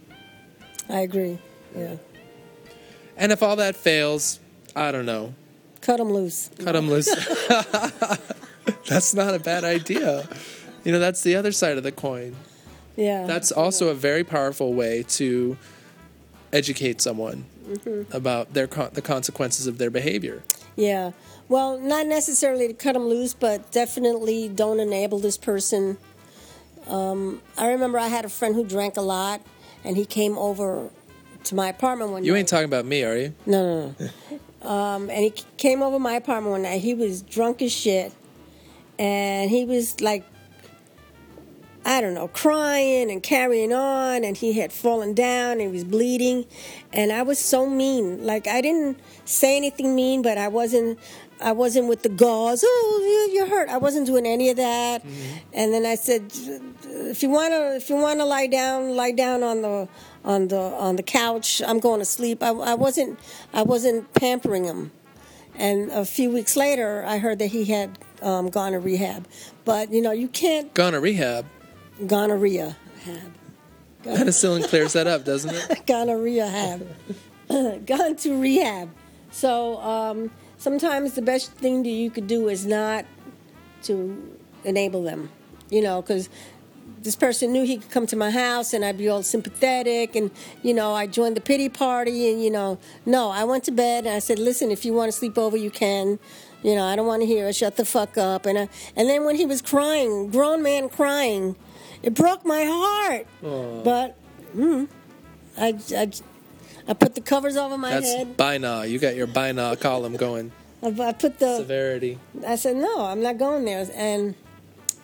I agree. Yeah, And if all that fails, I don't know, cut them loose. cut him loose. that's not a bad idea. You know, that's the other side of the coin. Yeah, That's also a very powerful way to educate someone about their con- the consequences of their behavior. Yeah. Well, not necessarily to cut them loose, but definitely don't enable this person. Um, I remember I had a friend who drank a lot, and he came over to my apartment one You night. You ain't talking about me, are you? No, no, no. um, and he came over to my apartment one night. He was drunk as shit, and he was like, I don't know, crying and carrying on, and he had fallen down and he was bleeding, and I was so mean. Like I didn't say anything mean, but I wasn't. I wasn't with the gauze. Oh, you- you're hurt. I wasn't doing any of that. And then I said, if you wanna, if you wanna lie down, lie down on the on the on the couch. I'm going to sleep. I, I wasn't. I wasn't pampering him. And a few weeks later, I heard that he had um, gone to rehab. But you know, you can't Gone to rehab. Gonorrhea have Penicillin clears that up, doesn't it? gonorrhea had. gone to rehab. So um, sometimes the best thing that you could do is not to enable them, you know, because this person knew he could come to my house and I'd be all sympathetic and you know I joined the pity party and you know no I went to bed and I said listen if you want to sleep over you can you know I don't want to hear it shut the fuck up and I, and then when he was crying grown man crying it broke my heart but mm, I, I I put the covers over my That's head Bina. You got your Bina column going. I, I put the Severity. I said no I'm not going there and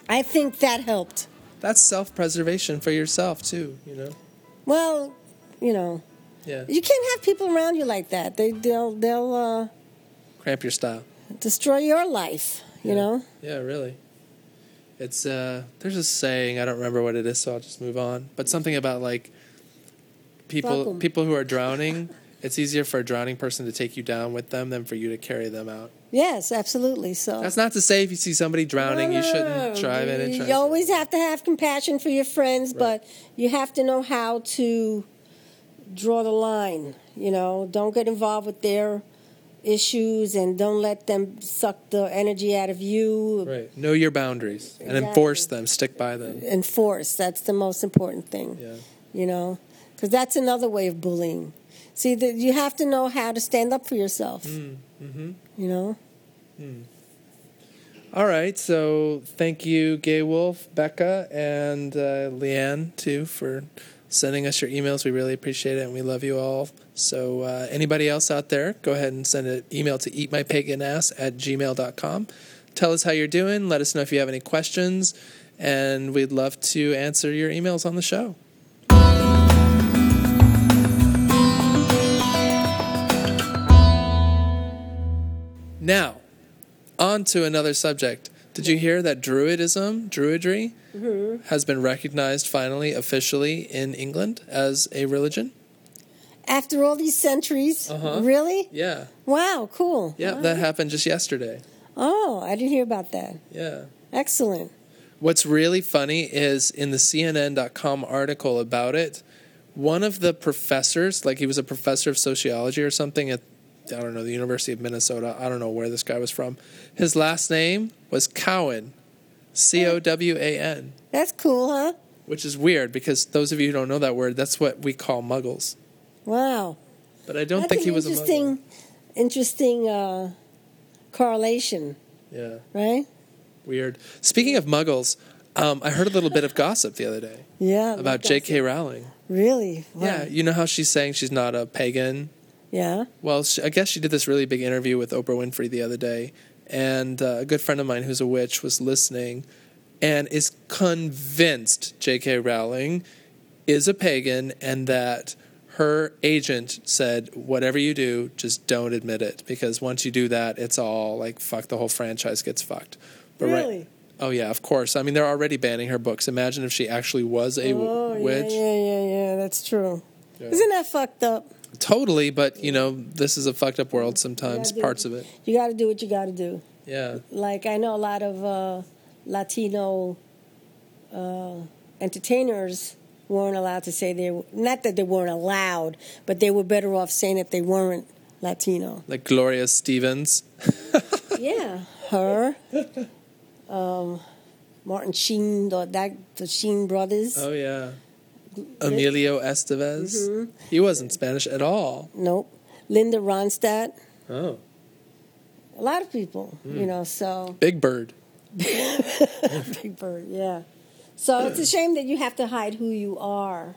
I think that helped That's self preservation for yourself too, you know? well you know Yeah. You can't have people around you like that. They they'll they'll uh, Cramp your style. destroy your life. You know. Yeah, really. It's uh, there's a saying I don't remember what it is, so I'll just move on. But something about like people Welcome. people who are drowning. It's easier for a drowning person to take you down with them than for you to carry them out. Yes, absolutely. So That's not to say if you see somebody drowning, you shouldn't drive in and try. You always have to have compassion for your friends, but you have to know how to draw the line. You know, don't get involved with their issues and don't let them suck the energy out of you. Right. Know your boundaries and enforce them. Stick by them. Enforce. That's the most important thing. Yeah. You know, because that's another way of bullying. See, that you have to know how to stand up for yourself. Mm-hmm. You know. All right. So thank you, Gay Wolf, Becca, and uh, Leanne too for sending us your emails. We really appreciate it, and we love you all. So uh, anybody else out there, go ahead and send an email to eatmypaganass at gmail.com. Tell us how you're doing. Let us know if you have any questions, and we'd love to answer your emails on the show. Now, on to another subject. Did you hear that Druidism, Druidry, has been recognized finally, officially in England as a religion? After all these centuries, Uh-huh. really? Yeah. Wow, cool. Yeah, that happened just yesterday. Oh, I didn't hear about that. Yeah. Excellent. What's really funny is in the CNN.com article about it, one of the professors, like he was a professor of sociology or something at, I don't know, the University of Minnesota. I don't know where this guy was from. His last name was Cowan, C O W A N, That's cool, huh? which is weird because those of you who don't know that word, that's what we call muggles. Wow. But I don't That's think he was a interesting, muggle. interesting uh, correlation, Yeah, right? weird. Speaking of muggles, um, I heard a little bit of gossip the other day Yeah. about J.K. Rowling. Really? Wow. Yeah, you know how she's saying she's not a pagan Yeah. Well, she, I guess she did this really big interview with Oprah Winfrey the other day, and uh, a good friend of mine who's a witch was listening, and is convinced J.K. Rowling is a pagan, and that her agent said, "Whatever you do, just don't admit it, because once you do that, it's all like fuck. The whole franchise gets fucked." But right- Really? oh yeah, of course. I mean, they're already banning her books. Imagine if she actually was a Oh, yeah, witch. yeah, yeah, yeah. That's true. Yeah. Isn't that fucked up? Totally, but you know, this is a fucked up world. Sometimes parts of it. You got to do what you got to do. Yeah. Like I know a lot of uh, Latino uh, entertainers weren't allowed to say they were, not that they weren't allowed, but they were better off saying that they weren't Latino. like Gloria Stevens. yeah, her, um, Martin Sheen, the, that the Sheen brothers. Oh yeah, Emilio Estevez. Mm-hmm. He wasn't Spanish at all. Nope, Linda Ronstadt. Oh, A lot of people, you hmm. know. So Big Bird. Big Bird, yeah. So it's a shame that you have to hide who you are.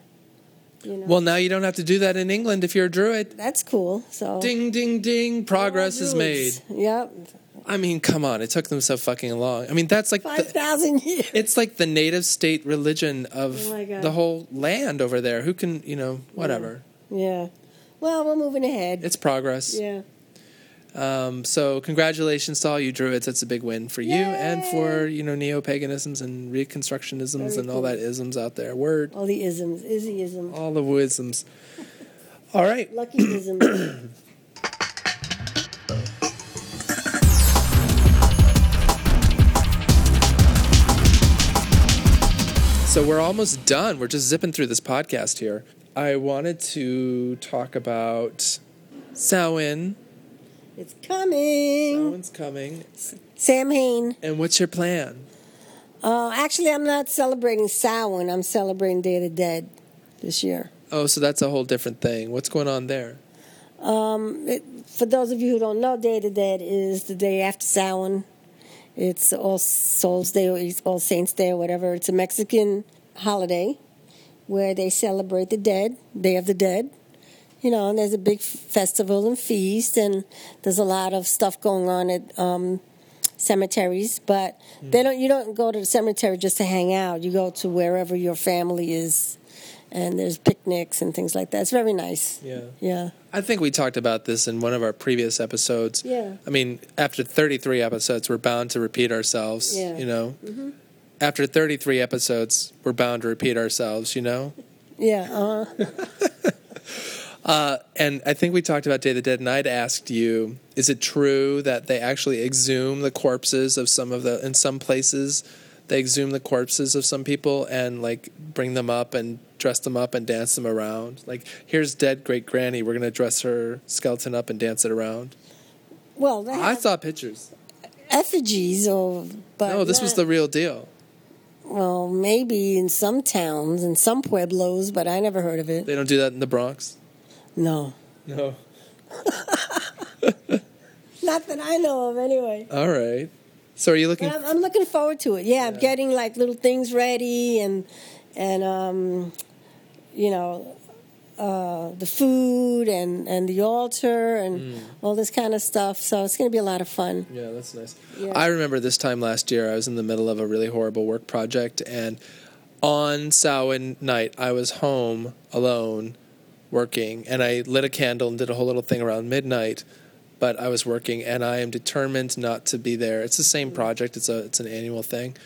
You know. Well, now you don't have to do that in England if you're a druid. that's cool. So Ding, ding, ding! Progress is made. Yep, I mean, come on! It took them so fucking long. I mean, that's like five thousand years. it's like the native state religion of Oh the whole land over there. Who can you know whatever? Yeah. Well, we're moving ahead. It's progress. yeah. Um, so congratulations to all you druids. That's a big win for you and for you know neo paganisms and reconstructionisms Very and all that isms out there. Word, All the isms, Izzy isms, all the wisdoms. All right. lucky isms. So we're almost done. We're just zipping through this podcast here. I wanted to talk about Samhain. it's coming. Samhain's coming. Sam Hain. And what's your plan? Uh, actually, I'm not celebrating Samhain. I'm celebrating Day of the Dead this year. Oh, so that's a whole different thing. What's going on there? Um, it, for those of you who don't know, Day of the Dead is the day after Samhain. It's All Souls Day or it's All Saints Day or whatever. It's a Mexican holiday where they celebrate the dead, Day of the Dead. You know, and there's a big festival and feast, and there's a lot of stuff going on at um, cemeteries. But they don't. You don't go to the cemetery just to hang out. You go to wherever your family is, and there's picnics and things like that. It's very nice. Yeah. Yeah. I think we talked about this in one of our previous episodes. Yeah. I mean, after 33 episodes, we're bound to repeat ourselves, Yeah. you know. after 33 episodes, we're bound to repeat ourselves, you know? Yeah. Uh, Uh, and I think we talked about Day of the Dead, and I'd asked you, is it true that they actually exhume the corpses of some of the, in some places, they exhume the corpses of some people and like bring them up and dress them up and dance them around? Like, here's dead great granny, we're going to dress her skeleton up and dance it around. well, I saw pictures. effigies or. But No, this was the real deal. Well, maybe in some towns and some pueblos, but I never heard of it. They don't do that in the Bronx. No. No. Not that I know of, anyway. All right. So are you looking? I'm, I'm looking forward to it. Yeah, I'm getting like little things ready and and um, you know uh, the food and and the altar and all this kind of stuff. So it's going to be a lot of fun. Yeah, that's nice. Yeah. I remember this time last year, I was in the middle of a really horrible work project, and on Samhain night, I was home alone working, and I lit a candle and did a whole little thing around midnight. But I was working, and I am determined not to be there. It's the same project; it's a it's an annual thing,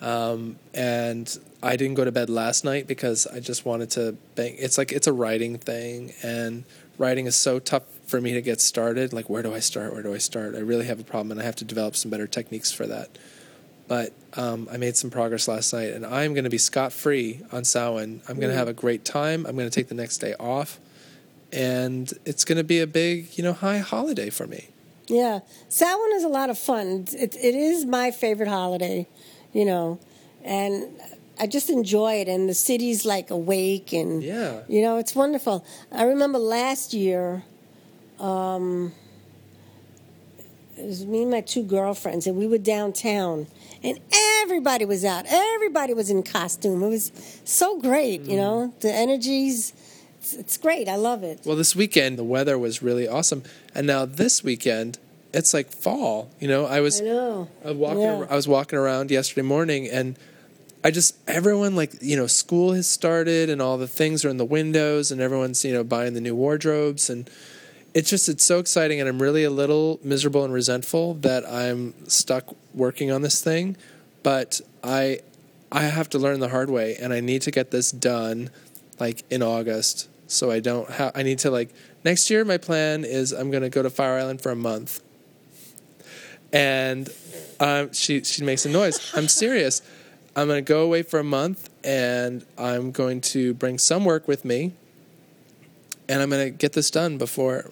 um, and I didn't go to bed last night because I just wanted to bang. It's like it's a writing thing, and writing is so tough for me to get started. Like, where do I start? Where do I start? I really have a problem, and I have to develop some better techniques for that. But um, I made some progress last night, and I'm going to be scot free on Samhain. I'm going to have a great time. I'm going to take the next day off, and it's going to be a big, you know, high holiday for me. Yeah, Samhain is a lot of fun. It, it is my favorite holiday, you know, and I just enjoy it. And the city's like awake, and Yeah. you know, it's wonderful. I remember last year, um, it was me and my two girlfriends, and we were downtown, and everybody was out. Everybody was in costume. It was so great, you know. The energies, it's, it's great. I love it. Well, this weekend the weather was really awesome, and now this weekend it's like fall. You know, I was I know. I was walking. Yeah. I was walking around yesterday morning, and I just everyone like you know school has started, and all the things are in the windows, and everyone's you know buying the new wardrobes, and it's just it's so exciting, and I'm really a little miserable and resentful that I'm stuck working on this thing, but I I have to learn the hard way, and I need to get this done like in August, so I don't have. I need to like next year. My plan is I'm going to go to Fire Island for a month and um, she she makes a noise. I'm serious. I'm going to go away for a month, and I'm going to bring some work with me, and I'm going to get this done before.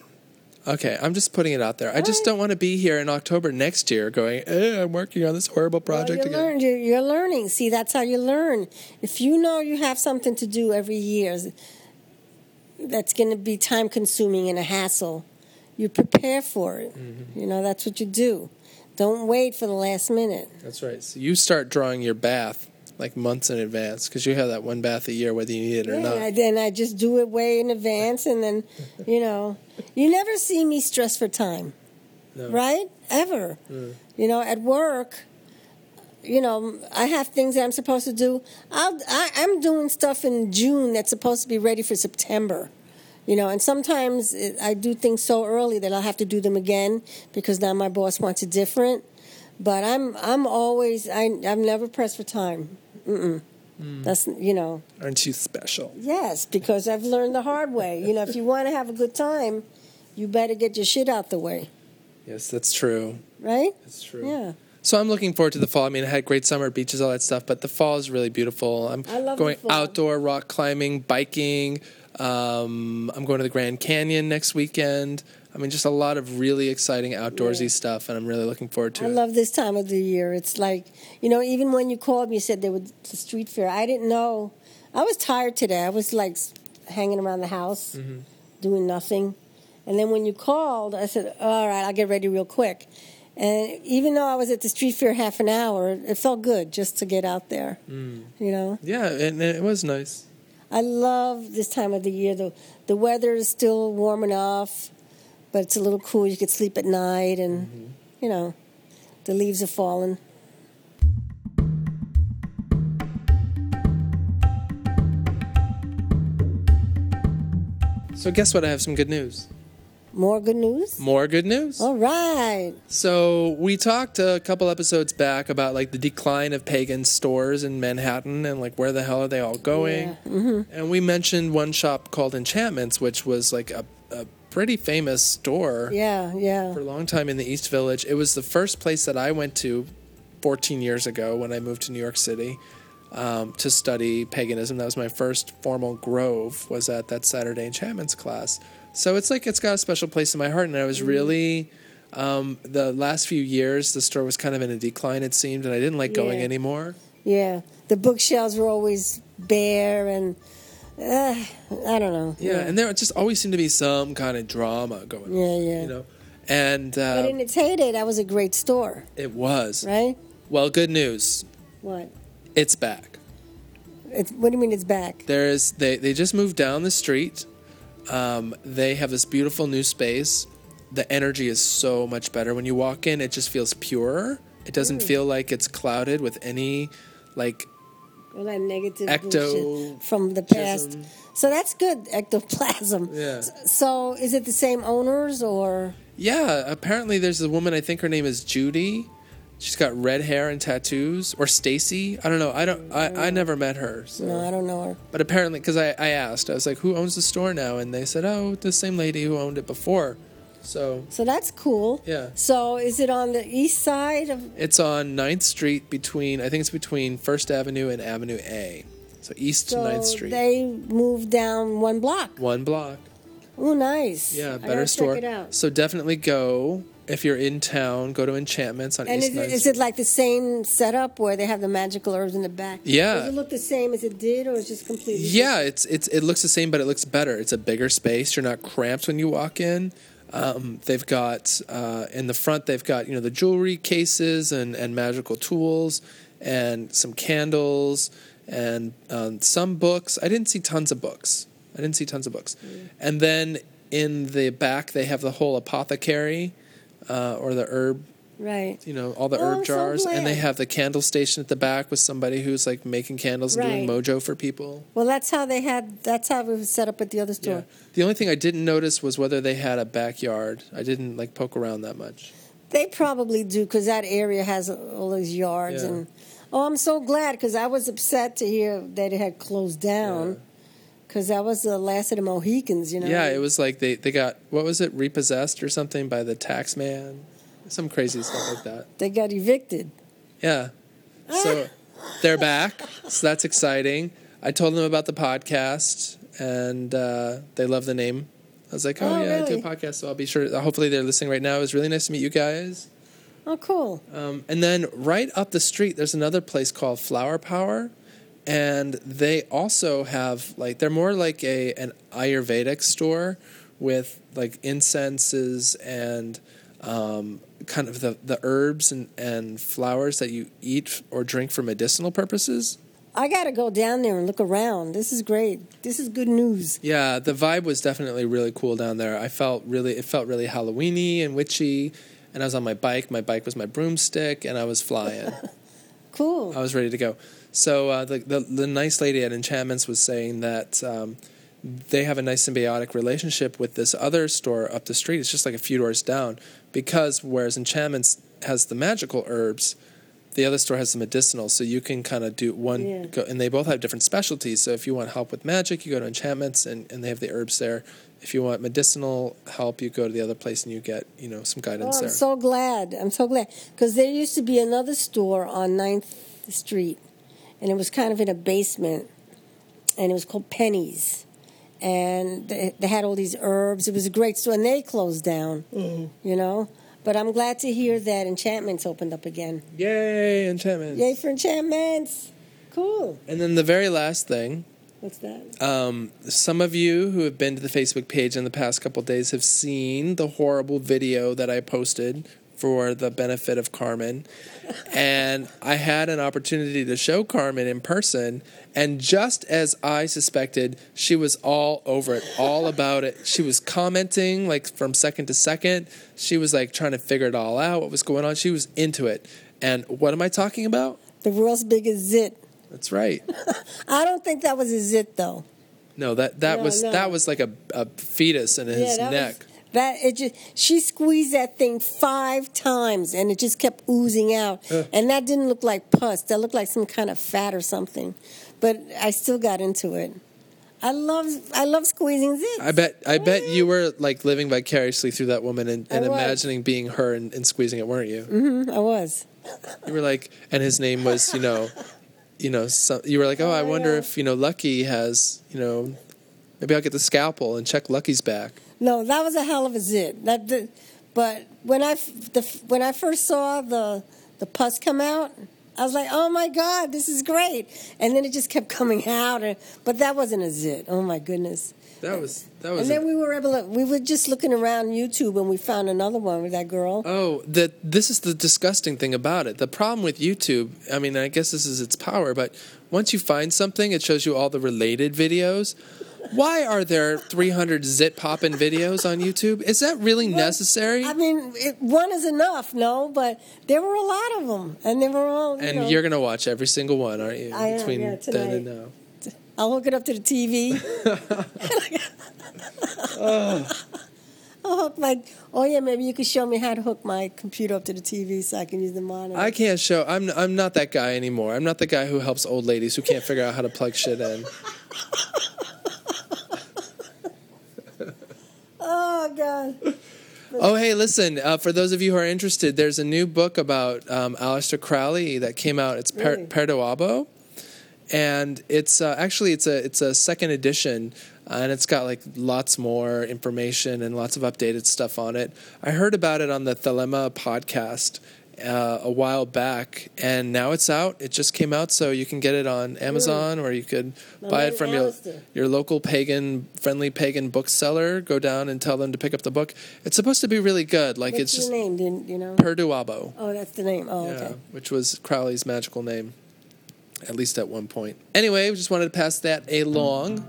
Okay, I'm just putting it out there. I just don't want to be here in October next year going, eh, I'm working on this horrible project well, you again. learn. You're, you're learning. See, that's how you learn. If you know you have something to do every year that's going to be time consuming and a hassle, you prepare for it. Mm-hmm. You know, that's what you do. Don't wait for the last minute. That's right. So you start drawing your bath like months in advance because you have that one bath a year whether you need it or Yeah, not. and then I just do it way in advance, and then, you know, you never see me stressed for time, No. right? Ever. Mm. You know, at work, you know, I have things that I'm supposed to do. I'll, I, I'm doing stuff in June that's supposed to be ready for September. You know, and sometimes it, I do things so early that I'll have to do them again because now my boss wants it different. But I'm I'm always I I'm never pressed for time. Mm-mm. Hmm. That's you know Aren't you special? yes because I've learned the hard way. You know, if you want to have a good time, you better get your shit out the way, Yes, that's true. right? That's true. Yeah. So I'm looking forward to the fall. I mean, I had great summer, beaches, all that stuff, but the fall is really beautiful. I'm I love the going outdoor rock climbing, biking. Um, I'm going to the Grand Canyon next weekend. I mean, just a lot of really exciting outdoorsy Yeah. stuff, and I'm really looking forward to I it. I love this time of the year. It's like, you know, even when you called me, you said there was the street fair. I didn't know. I was tired today. I was like hanging around the house, Mm-hmm. doing nothing. And then when you called, I said, all right, I'll get ready real quick. And even though I was at the street fair half an hour, it felt good just to get out there. Mm. You know, yeah, and it was nice. I love this time of the year. The the weather is still warm enough, but it's a little cool. You could sleep at night, and Mm-hmm. you know, the leaves are falling. So guess what? I have some good news. More good news? More good news. All right. So we talked a couple episodes back about like the decline of pagan stores in Manhattan and like where the hell are they all going? Yeah. Mm-hmm. And we mentioned one shop called Enchantments, which was like a, a pretty famous store Yeah, yeah. for a long time in the East Village. It was the first place that I went to 14 years ago when I moved to New York City um, to study paganism. That was my first formal grove. Was at that Saturday enchantments class. So it's like it's got a special place in my heart, and I was really. Um, the last few years, the store was kind of in a decline, it seemed, and I didn't like going Yeah. anymore. Yeah. The bookshelves were always bare and uh, I don't know. Yeah, and there just always seemed to be some kind of drama going on. Yeah, yeah. You know, and uh, But in its heyday, that was a great store, it was. right? Well, good news, What? it's back. It's, what do you mean it's back? There's they they just moved down the street. Um, they have this beautiful new space. The energy is so much better when you walk in. It just feels purer. It doesn't Mm. feel like it's clouded with any like All that negative Ecto- from the past. chism. So that's good, ectoplasm. Yeah. So is it the same owners or? yeah. Apparently, there's a woman. I think her name is Judy. She's got red hair and tattoos, or Stacy. I don't know. I don't. I, I never met her. So. No, I don't know her. But apparently, because I, I asked, I was like, "Who owns the store now?" And they said, "Oh, the same lady who owned it before." So So that's cool. Yeah. So is it on the east side of? It's on 9th Street between I think it's between First Avenue and Avenue A. So East So 9th Street. they moved down one block. One block. Oh, nice. Yeah, better store. Check it out. So definitely go if you're in town, go to Enchantments on And East is 9th it, is it like the same setup where they have the magical herbs in the back? Yeah. Does it look the same as it did, or is it just completely? Yeah, it's it's it looks the same, but it looks better. It's a bigger space. You're not cramped when you walk in. Um, they've got uh, in the front. They've got you know the jewelry cases and and magical tools and some candles and um, some books. I didn't see tons of books. I didn't see tons of books. And then in the back they have the whole apothecary uh, or the herb Right. you know all the Oh, herb I'm so jars and they have the candle station at the back with somebody who's like making candles and doing mojo for people Well, that's how they had. That's how it was set up at the other store. the only thing i didn't notice was whether they had a backyard i didn't like poke around that much They probably do because that area has all those yards Yeah. and. Oh, I'm so glad because I was upset to hear that it had closed down because that was the last of the Mohicans, you know. yeah it was like they, they got what was it repossessed or something by the tax man? Some crazy stuff like that. They got evicted. yeah. So they're back. So that's exciting. I told them about the podcast and uh, they love the name. I was like oh, Oh, yeah i do a podcast so i'll be sure hopefully they're listening right now. It was really nice to meet you guys. Oh, cool. Um, and then right up the street, there's another place called Flower Power, and they also have like they're more like a an Ayurvedic store with like incenses and um, kind of the, the herbs and, and flowers that you eat or drink for medicinal purposes. I got to go down there and look around. This is great. This is good news. Yeah, the vibe was definitely really cool down there. I felt really it felt really Halloweeny and witchy, and I was on my bike. My bike was my broomstick, and I was flying. Cool. I was ready to go. So uh, the, the the nice lady at Enchantments was saying that um, they have a nice symbiotic relationship with this other store up the street. It's just like a few doors down because whereas Enchantments has the magical herbs, the other store has the medicinal. So you can kind of do one, Yeah. go, and they both have different specialties. So if you want help with magic, you go to Enchantments, and, and they have the herbs there. If you want medicinal help, you go to the other place and you get you know some Oh, guidance I'm there. so glad. I'm so glad because there used to be another store on 9th Street, and it was kind of in a basement, and it was called Pennies, and they, they had all these herbs. It was a great store, and they closed down. You know, but I'm glad to hear that Enchantments opened up again. Yay, Enchantments! Yay for Enchantments! Cool. And then the very last thing What's that? Um, some of you who have been to the Facebook page in the past couple days have seen the horrible video that I posted for the benefit of Carmen. and I had an opportunity to show Carmen in person. And just as I suspected, she was all over it, all about it. She was commenting like from second to second. She was like trying to figure it all out, what was going on. She was into it. And what am I talking about? The world's biggest zit. That's right. I don't think that was a zit though. No, that that No, was no. that was like a, a fetus in his that neck. Was, That it just she squeezed that thing five times and it just kept oozing out. And that didn't look like pus. That looked like some kind of fat or something. But I still got into it. I love I love squeezing zits. I bet I bet you were like living vicariously through that woman and, and imagining being her and, and squeezing it, weren't you? Mhm, I was. You were like, and his name was, you know, you know, some, you were like, oh, I wonder if you know Lucky has, you know, maybe I'll get the scalpel and check Lucky's back. No, that was a hell of a zit. That, the, but when I the, when I first saw the the pus come out, I was like, "Oh my god, this is great!" And then it just kept coming out. And, but that wasn't a zit. Oh my goodness! That was that was. And then we were able to. We were just looking around YouTube and we found another one with that girl. Oh, that this is the disgusting thing about it. The problem with YouTube, I mean, I guess this is its power, but once you find something, it shows you all the related videos. Why are there 300 zit popping videos on YouTube? Is that really necessary? I mean, it, one is enough, no, but there were a lot of them, and they were all. You and know, you're gonna watch every single one, aren't you? I am, Between yeah, then and now. I'll hook it up to the TV. I'll hook my. Oh yeah, maybe you could show me how to hook my computer up to the TV so I can use the monitor. I can't show. I'm I'm not that guy anymore. I'm not the guy who helps old ladies who can't figure out how to plug shit in. oh God. Oh, hey, listen. Uh, for those of you who are interested, there's a new book about um, Aleister Crowley that came out. It's per- Really? Perdurabo, and it's uh, actually it's a it's a second edition, uh, and it's got like lots more information and lots of updated stuff on it. I heard about it on the Thelema podcast uh, a while back, and now it's out. It just came out, so you can get it on Amazon, or you could My buy it from your your local pagan friendly pagan bookseller. Go down and tell them to pick up the book. It's supposed to be really good. Like What's it's just name? Didn't you know? Perdurabo. Oh, that's the name. Oh, Yeah, okay. which was Crowley's magical name, at least at one point. Anyway, we just wanted to pass that along.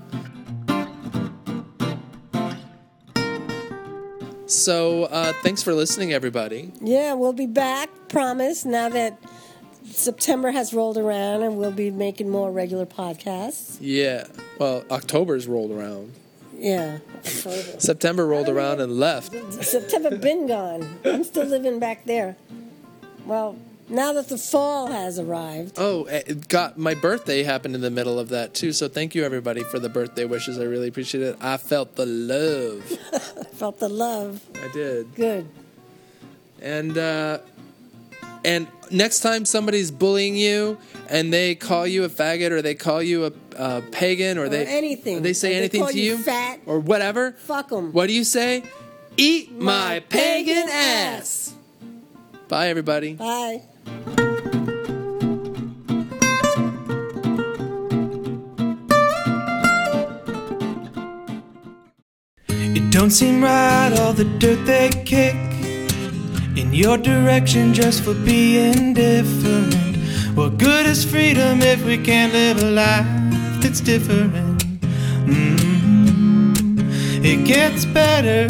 So, uh, thanks for listening, everybody. Yeah, we'll be back. Promise. Now that September has rolled around, and we'll be making more regular podcasts. Yeah. Well, October's rolled around. Yeah. October. September rolled around and left. September been gone. I'm still living back there. Well, now that the fall has arrived. Oh, it got my birthday happened in the middle of that too. So thank you everybody for the birthday wishes. I really appreciate it. I felt the love. I felt the love. I did. Good. And uh, and next time somebody's bullying you and they call you a faggot or they call you a, a pagan or, they anything. they say Or they anything call to you you fat. or whatever. fuck them What do you say? Eat my, My pagan, pagan ass. Bye everybody. Bye. It don't seem right all the dirt they kick in your direction just for being different. What good is freedom if we can't live a life that's different? Mm. It gets better,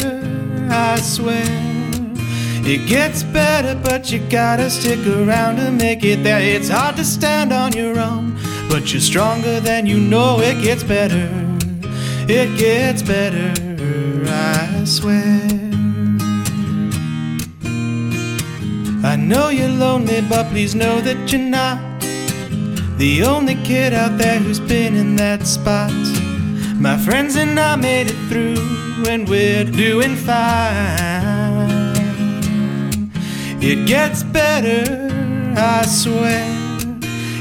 I swear. It gets better, but you gotta stick around to make it there. It's hard to stand on your own, but you're stronger than you know. It gets better, it gets better, I swear. I know you're lonely, but please know that you're not the only kid out there who's been in that spot. My friends and I made it through, and we're doing fine. It gets better, I swear.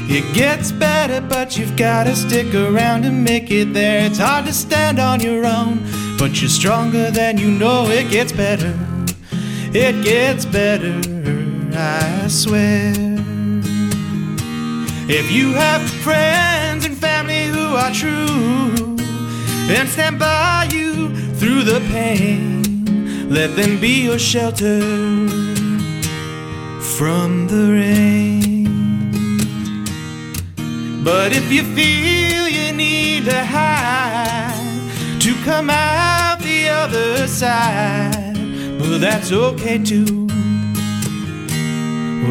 It gets better, but you've gotta stick around to make it there. It's hard to stand on your own, but you're stronger than you know. It gets better, it gets better, I swear. If you have friends and family who are true and stand by you through the pain, let them be your shelter from the rain. But if you feel you need to hide to come out the other side, well, that's okay too.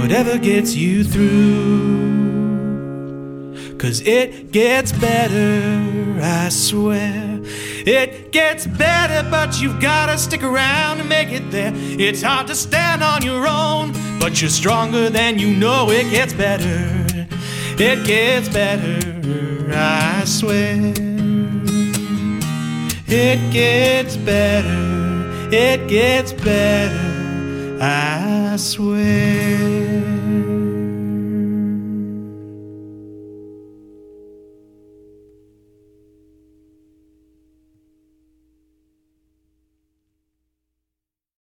Whatever gets you through. Cause it gets better, I swear. It gets better, but you've gotta stick around to make it there. It's hard to stand on your own, but you're stronger than you know. It gets better. It gets better, I swear. It gets better. It gets better, I swear.